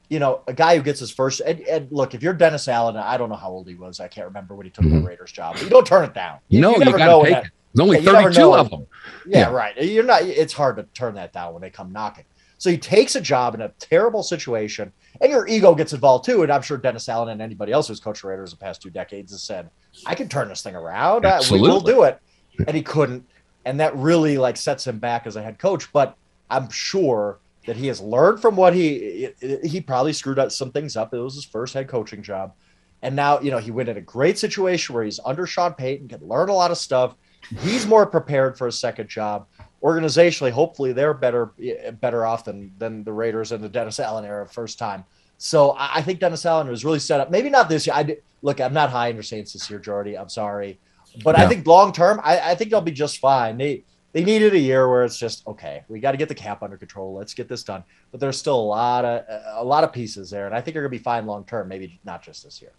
you know, a guy who gets his first. And, and look, if you're Dennis Allen, I don't know how old he was. I can't remember when he took the Raiders job. But you don't turn it down. Mm-hmm. No, you, never got to take it. There's only yeah, 32 of them. Yeah, Yeah. right. You're not. It's hard to turn that down when they come knocking. So he takes a job in a terrible situation, and your ego gets involved too. And I'm sure Dennis Allen and anybody else who's coached Raiders the past two decades has said, "I can turn this thing around. Uh, we will do it," and he couldn't. And that really like sets him back as a head coach. But I'm sure that he has learned from what he he probably screwed up some things up. It was his first head coaching job. And now, you know, he went in a great situation where he's under Sean Payton, can learn a lot of stuff. He's more prepared for a second job. Organizationally, hopefully they're better better off than than the Raiders in the Dennis Allen era first time. So I think Dennis Allen was really set up. Maybe not this year. I did- look. I'm not high in your Saints this year, Jordy. I'm sorry, but I think long term, I, I think they'll be just fine. They they needed a year where it's just okay. We got to get the cap under control. Let's get this done. But there's still a lot of a lot of pieces there, and I think you're gonna be fine long term. Maybe not just this year.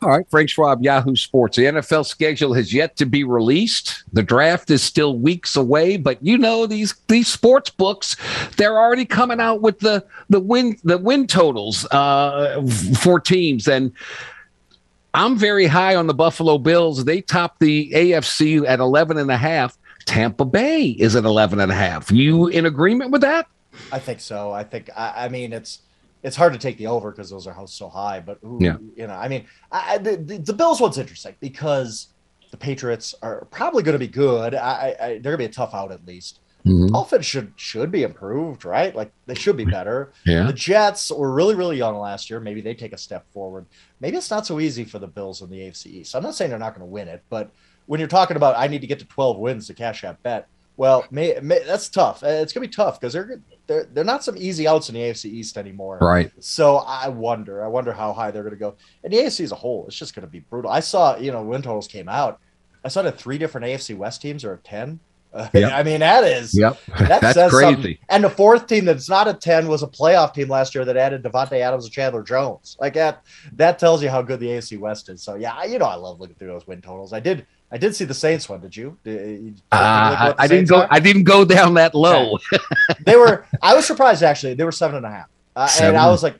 All right, Frank Schwab, Yahoo Sports. The NFL schedule has yet to be released. The draft is still weeks away, but you know these these sports books, they're already coming out with the the win the win totals uh, for teams, and I'm very high on the Buffalo Bills. They top the AFC at 11 and a half. Tampa Bay is at 11 and a half. You in agreement with that? I think so. I think I, I mean it's it's hard to take the over because those are so high. But who, Yeah. you know, I mean, I, the, the the Bills one's interesting because the Patriots are probably going to be good. I, I, they're going to be a tough out at least. Mhm. Offense should should be improved, right? Like they should be better. Yeah. The Jets were really really young last year. Maybe they take a step forward. Maybe it's not so easy for the Bills in the AFC East. I'm not saying they're not going to win it, but when you're talking about I need to get to 12 wins to cash that bet, well, may, may, that's tough. Uh, It's going to be tough because they're they're they're not some easy outs in the AFC East anymore. Right. So I wonder, I wonder how high they're going to go. And the AFC as a whole, it's just going to be brutal. I saw, you know, win totals came out. I saw that three different AFC West teams are at 10. Yep. I mean, that is Yep. that That's says crazy. something. And the fourth team that's not a ten was a playoff team last year that added Davante Adams and Chandler Jones. Like that, that tells you how good the AFC West is. So yeah, you know, I love looking through those win totals. I did, I did see the Saints one. Did you? Did, you take a look Uh, I, what didn't go. are? I didn't go down that low. they were. I was surprised actually. They were seven and a half, uh, and I was like,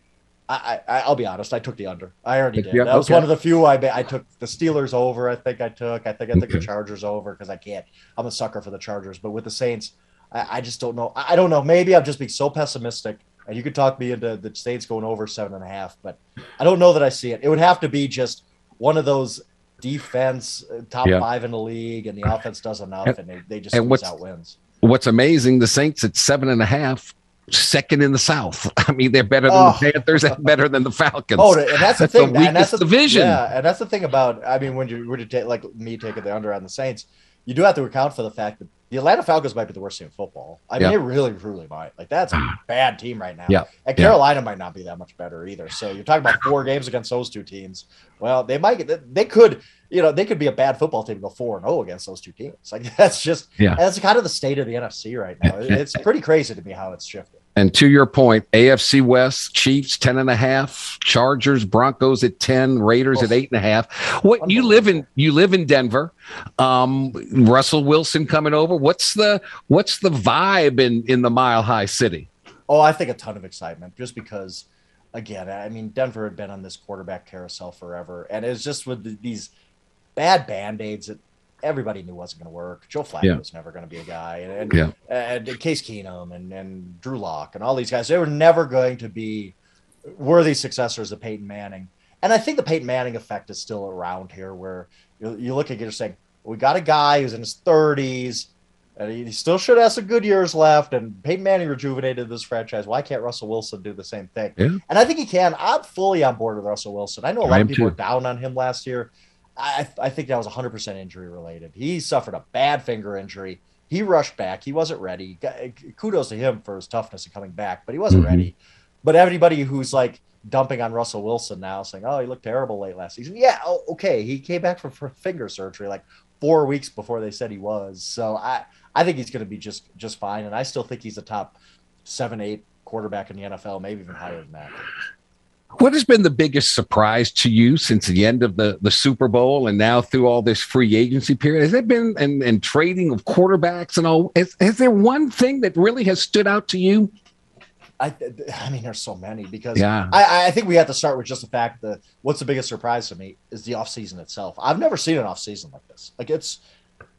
I, I, I'll be honest. I took the under. I already did. That was okay. one of the few I. I took the Steelers over. I think I took. I think I took the Chargers over because I can't. I'm a sucker for the Chargers, but with the Saints, I, I just don't know. I, I don't know. Maybe I'm just being so pessimistic. And you could talk me into the Saints going over seven and a half, but I don't know that I see it. It would have to be just one of those defense uh, top Yeah. five in the league, and the offense does enough, And- and they, they just and what's- out wins. What's amazing? The Saints at seven and a half, second in the South. I mean, they're better than Oh. the Panthers and better than the Falcons. Oh, and that's the thing. the and that's the division. Yeah, and that's the thing about. I mean, when you were to take like me taking the under on the Saints, you do have to account for the fact that the Atlanta Falcons might be the worst team in football. I mean, Yeah. they really, truly might. Like that's a bad team right now. Yeah. and Yeah. Carolina might not be that much better either. So you're talking about four games against those two teams. Well, they might. get They could. You know, they could be a bad football team go four and zero against those two teams. Like that's just. Yeah. That's kind of the state of the NFC right now. It's pretty crazy to me how it's shifted. And to your point, AFC West, Chiefs 10 and a half, Chargers, Broncos at 10, Raiders at eight and a half. What you live in you live in Denver. Um, Russell Wilson coming over. What's the what's the vibe in in the mile high city? Oh, I think a ton of excitement just because, again, I mean, Denver had been on this quarterback carousel forever. And it's just with these bad band aids that everybody knew wasn't going to work. Joe Flacco Yeah. was never going to be a guy. And, and, Yeah. and Case Keenum and, and Drew Lock and all these guys, they were never going to be worthy successors of Peyton Manning. And I think the Peyton Manning effect is still around here where you, you look at it and saying, we got a guy who's in his 30s and he, still should have some good years left. And Peyton Manning rejuvenated this franchise. Why can't Russell Wilson do the same thing? Yeah. And I think he can. I'm fully on board with Russell Wilson. I know a lot of people too. were down on him last year. I, I think that was 100% injury related. He suffered a bad finger injury. He rushed back. He wasn't ready. Kudos to him for his toughness and coming back, but he wasn't Mhm. ready. But everybody who's like dumping on Russell Wilson now, saying, "Oh, he looked terrible late last season." Yeah, oh, okay, he came back from for finger surgery like four weeks before they said he was. So I, I think he's going to be just just fine, and I still think he's a top seven, eight quarterback in the NFL, maybe even higher than that. What has been the biggest surprise to you since the end of the, the Super Bowl and now through all this free agency period? Has it been and, and trading of quarterbacks and all? Is, has there one thing that really has stood out to you? I, I mean, there's so many because Yeah. I, I think we have to start with just the fact that what's the biggest surprise to me is the offseason itself. I've never seen an offseason like this. Like it's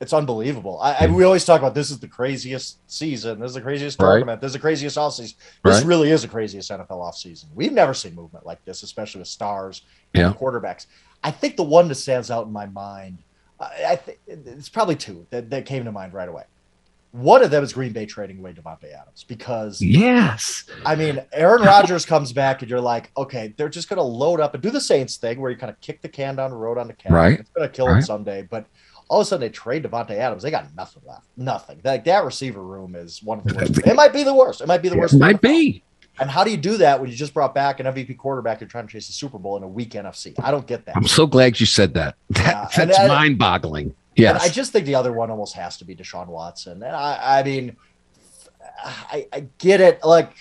it's unbelievable. I, I we always talk about this is the craziest season, this is the craziest Right. tournament, this is the craziest offseason. This Right. really is the craziest NFL offseason. We've never seen movement like this, especially with stars Yeah. and quarterbacks. I think the one that stands out in my mind, I, I think it's probably two that, that came to mind right away. One of them is Green Bay trading away Davante Adams because Yes. I mean, Aaron Rodgers comes back, and you're like, okay, they're just going to load up and do the Saints thing where you kind of kick the can down the road on the can. Right. It's going to kill Right. someday. But all of a sudden, they trade Davante Adams. They got nothing left. Nothing. Like that receiver room is one of the worst. It might be the worst. It might be the worst. It might be. And how do you do that when you just brought back an MVP quarterback and trying to chase the Super Bowl in a weak NFC? I don't get that. I'm so glad you said that. that Yeah, that's I- mind boggling. And Yes. I just think the other one almost has to be Deshaun Watson. And I, I mean, I, I get it. Like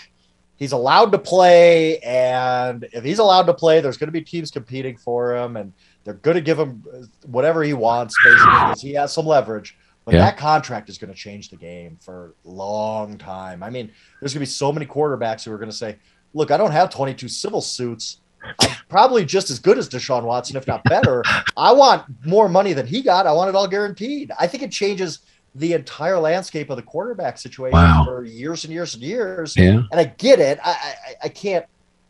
he's allowed to play, and if he's allowed to play, there's going to be teams competing for him, and they're going to give him uh, whatever he wants, basically, because he has some leverage. But Yeah. that contract is going to change the game for a long time. I mean, there's going to be so many quarterbacks who are going to say, "Look, I don't have 22 civil suits." I'm probably just as good as Deshaun Watson, if not better. I want more money than he got. I want it all guaranteed. I think it changes the entire landscape of the quarterback situation Wow. for years and years and years. Yeah. And I get it. I I, I can't.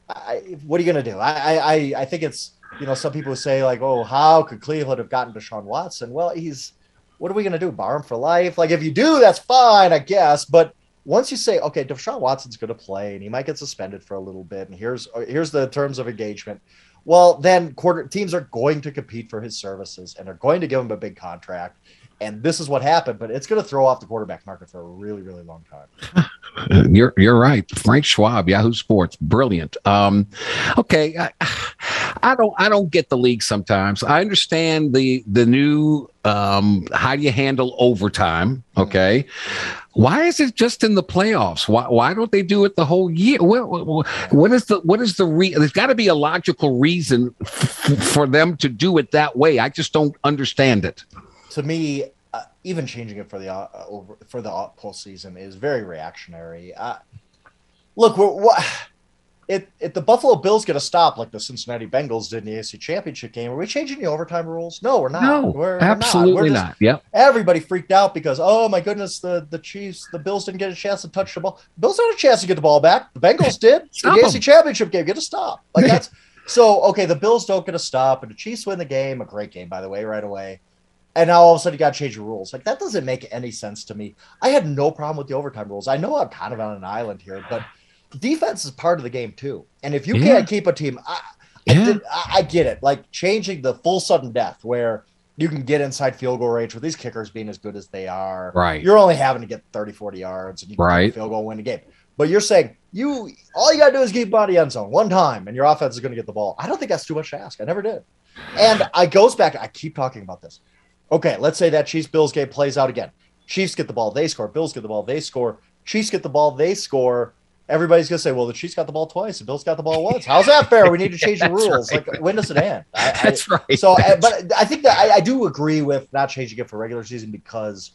I, what are you going to do? I, I I think it's you know some people say like, oh, how could Cleveland have gotten Deshaun Watson? Well, he's what are we going to do? Bar him for life? Like if you do, that's fine, I guess. But once you say, okay, Deshaun Watson's going to play and he might get suspended for a little bit, and here's here's the terms of engagement. Well, then quarter teams are going to compete for his services and they're going to give him a big contract. And this is what happened, but it's going to throw off the quarterback market for a really, really long time. You're you're right. Frank Schwab, Yahoo Sports, brilliant. Um, okay, I, I don't I don't get the league sometimes. I understand the the new um how do you handle overtime, okay? Why is it just in the playoffs? Why why don't they do it the whole year? What, what, what is the what is the re- there's got to be a logical reason f- for them to do it that way. I just don't understand it. To me, uh, even changing it for the uh, over for the postseason is very reactionary. Uh, look, we're, what if, if the Buffalo Bills get a stop like the Cincinnati Bengals did in the AFC Championship game, are we changing the overtime rules? No, we're not. No, we're, absolutely we're not. Yep. Everybody freaked out because oh my goodness, the the Chiefs, the Bills didn't get a chance to touch the ball. The Bills had a chance to get the ball back. The Bengals did. the AFC 'em. Championship game, get a stop. Like that's so okay. The Bills don't get a stop, and the Chiefs win the game. A great game, by the way, right away. And now all of a sudden you got to change the rules. Like that doesn't make any sense to me. I had no problem with the overtime rules. I know I'm kind of on an island here, but defense is part of the game too. And if you Yeah. can't keep a team, I, I, did, I, I get it. Like changing the full sudden death where you can get inside field goal range with these kickers being as good as they are. Right. You're only having to get 30, 40 yards and you can Right. field goal win the game. But you're saying you all you gotta do is keep body end zone one time and your offense is gonna get the ball. I don't think that's too much to ask. I never did. And I goes back, I keep talking about this. Okay, let's say that Chiefs Bills game plays out again. Chiefs get the ball, they score. Bills get the ball, they score. Chiefs get the ball, they score. Everybody's gonna say, "Well, the Chiefs got the ball twice, the Bills got the ball once." How's that fair? We need to change the rules. right. Like, when does it end? I, I- That's right. So, I, but I think that I, I do agree with not changing it for regular season because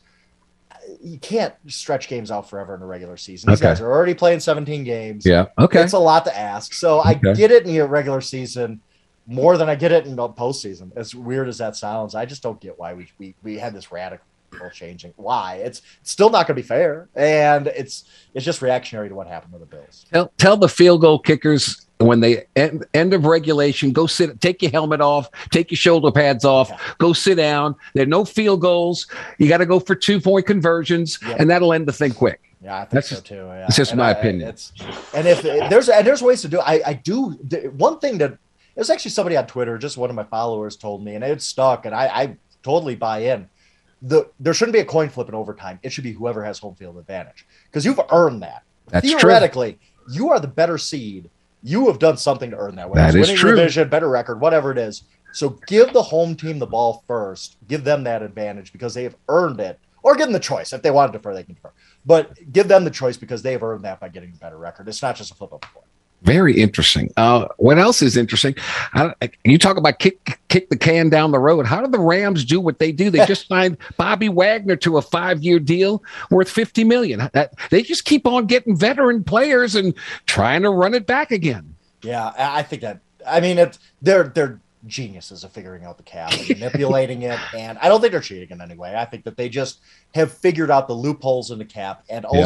you can't stretch games out forever in a regular season. These Okay. guys are already playing 17 games. Yeah. Okay. It's a lot to ask. So I Okay. get it in the regular season more than I get it in the postseason. As weird as that sounds, I just don't get why we we, we had this radical changing. Why? It's, it's still not going to be fair, and it's it's just reactionary to what happened to the Bills. Tell, tell the field goal kickers when they end, end of regulation, go sit, take your helmet off, take your shoulder pads off, go sit down. There are no field goals. You got to go for two point conversions, Yep. and that'll end the thing quick. Yeah, I think That's so just- too. Yeah. that's just And my I- opinion. And if there's and there's ways to do. I I do one thing that it was actually somebody on Twitter, just one of my followers told me, and it stuck, and I I totally buy in. The there shouldn't be a coin flip in overtime. It should be whoever has home field advantage because you've earned that. That's true. Theoretically, you are the better seed. You have done something to earn that. Whether That it's is winning true. division, better record, whatever it is. So give the home team the ball first. Give them that advantage because they have earned it. Or give them the choice. If they want to defer, they can defer. But give them the choice because they've earned that by getting a better record. It's not just a flip of a coin. Very interesting. Uh, what else is interesting? I, you talk about kick kick the can down the road. How do the Rams do what they do? They just signed Bobby Wagner to a five year deal worth fifty million. That, they just keep on getting veteran players and trying to run it back again. Yeah, I think that. I mean, it's they're they're geniuses of figuring out the cap and manipulating it, and I don't think they're cheating in any way. I think that they just have figured out the loopholes in the cap, and Yeah.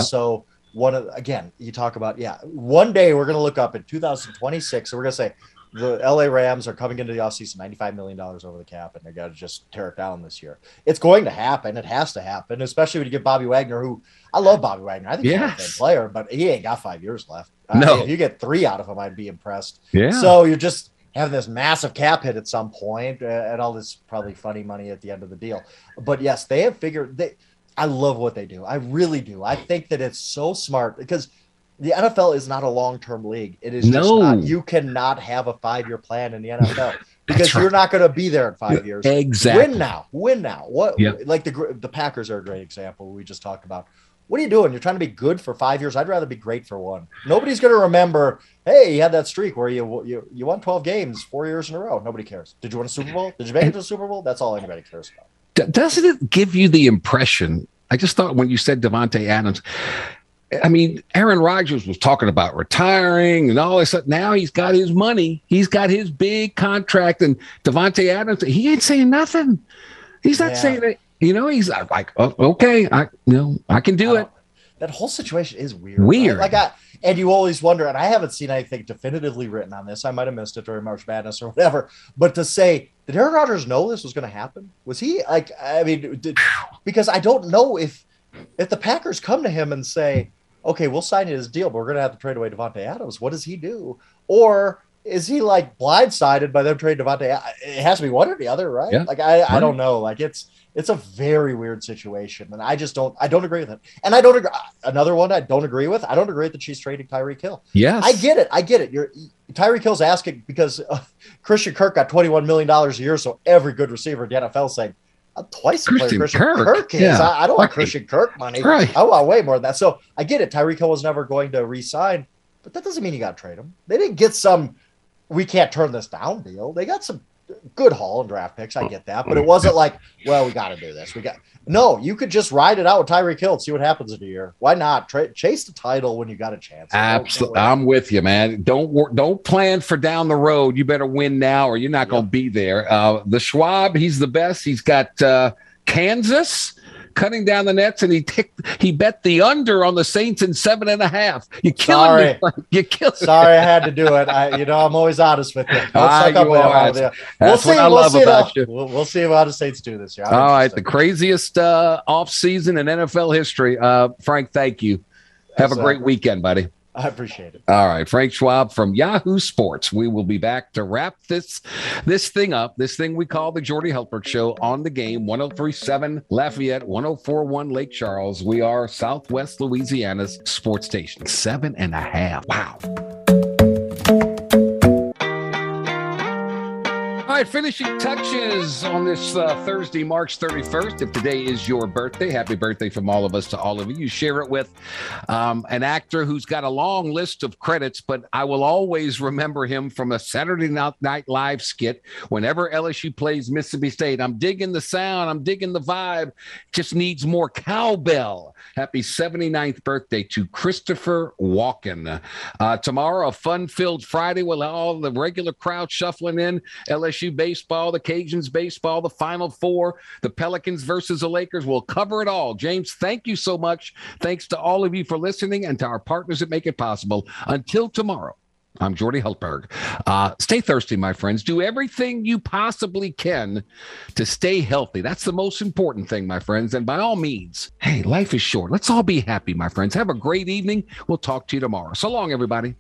One of again, you talk about yeah. One day we're going to look up in 2026, and we're going to say the LA Rams are coming into the offseason 95 million dollars over the cap, and they got to just tear it down this year. It's going to happen. It has to happen, especially when you get Bobby Wagner, who I love Bobby Wagner. I think he's a Yes. Fame player, but he ain't got five years left. I No. mean, if you get three out of him, I'd be impressed. Yeah. So you're just having this massive cap hit at some point, uh, and all this probably funny money at the end of the deal. But yes, they have figured. They, I love what they do. I really do. I think that it's so smart because the NFL is not a long-term league. It is just No. not. You cannot have a five-year plan in the NFL because right. you're not going to be there in five years. Exactly. Win now. Win now. What? Yep. Like the the Packers are a great example. We just talked about. What are you doing? You're trying to be good for five years. I'd rather be great for one. Nobody's going to remember. Hey, you had that streak where you you you won 12 games four years in a row. Nobody cares. Did you win a Super Bowl? Did you make it to the Super Bowl? That's all anybody cares about. D- doesn't it give you the impression? I just thought when you said Davante Adams, I mean, Aaron Rodgers was talking about retiring and all this. Now he's got his money. He's got his big contract, and Davante Adams, he ain't saying nothing. He's not Yeah. saying it. You know, he's like, oh, okay, I you know I can do it. That whole situation is weird. right? Weird. Like I and you always wonder, and I haven't seen anything definitively written on this. I might have missed it during March Madness or whatever. But to say, did Aaron Rodgers know this was going to happen? Was he like? I mean, did, because I don't know if if the Packers come to him and say, "Okay, we'll sign you his deal, but we're going to have to trade away Davante Adams." What does he do? Or is he like blindsided by them trading Davante? It has to be one or the other, right? Yeah. Like I, I don't know. Like it's It's a very weird situation, and I just don't. I don't agree with it. And I don't agree. Another one I don't agree with. I don't agree that she's trading Tyreek Hill. Yes, I get it. I get it. You're Tyreek Hill's asking because uh, Christian Kirk got twenty one million dollars a year, so every good receiver in the NFL saying. I'm twice player Christian Kirk, Kirk is. Yeah. I, I, don't want Christian Kirk money. Right. I want way more than that. So I get it. Tyreek Hill was never going to resign, but that doesn't mean you got to trade him. They didn't get some we can't turn this down deal. They got some good haul and draft picks. I get that, but it wasn't like, well, we got to do this. We got no. You could just ride it out with Tyreek Hill and see what happens in a year. Why not Tra- chase the title when you got a chance? Absolutely, I'm with you, man. Don't work. Don't plan for down the road. You better win now, or you're not yep. going to be there. Uh, the Schwab, he's the best. He's got uh, Kansas cutting down the nets, and he ticked, he bet the under on the Saints in seven and a half. You killing Sorry. me. You killing. Sorry, I had to do it. I, you know, I'm always honest with you. Ah, you are. That's, we'll see. I we'll see. About you. We'll, we'll, see how the Saints do this year. I'm All right, the craziest uh, off season in NFL history. Uh, Frank, thank you. Have That's a great weekend, buddy. I appreciate it. All right, Frank Schwab from Yahoo Sports. We will be back to wrap this this thing up. This thing we call the Jordy Hultberg Show on the game. 1037 Lafayette, 1041 Lake Charles. We are Southwest Louisiana's sports station. Seven and a half. Wow. All right, finishing touches on this uh, Thursday, March 31st. If today is your birthday, happy birthday from all of us to all of you. You share it with um, an actor who's got a long list of credits, but I will always remember him from a Saturday Night Live skit whenever LSU plays Mississippi State. I'm digging the sound, I'm digging the vibe, just needs more cowbell. Happy 79th birthday to Christopher Walken. Uh, tomorrow, a fun filled Friday with all the regular crowd shuffling in. LSU LSU baseball, the Cajuns baseball, the Final Four, the Pelicans versus the Lakers. We'll cover it all. James, thank you so much. Thanks to all of you for listening and to our partners that make it possible. Until tomorrow. I'm Jordy Hultberg. Uh, stay thirsty, my friends. Do everything you possibly can to stay healthy. That's the most important thing, my friends. And by all means, hey, life is short. Let's all be happy, my friends. Have a great evening. We'll talk to you tomorrow. So long, everybody.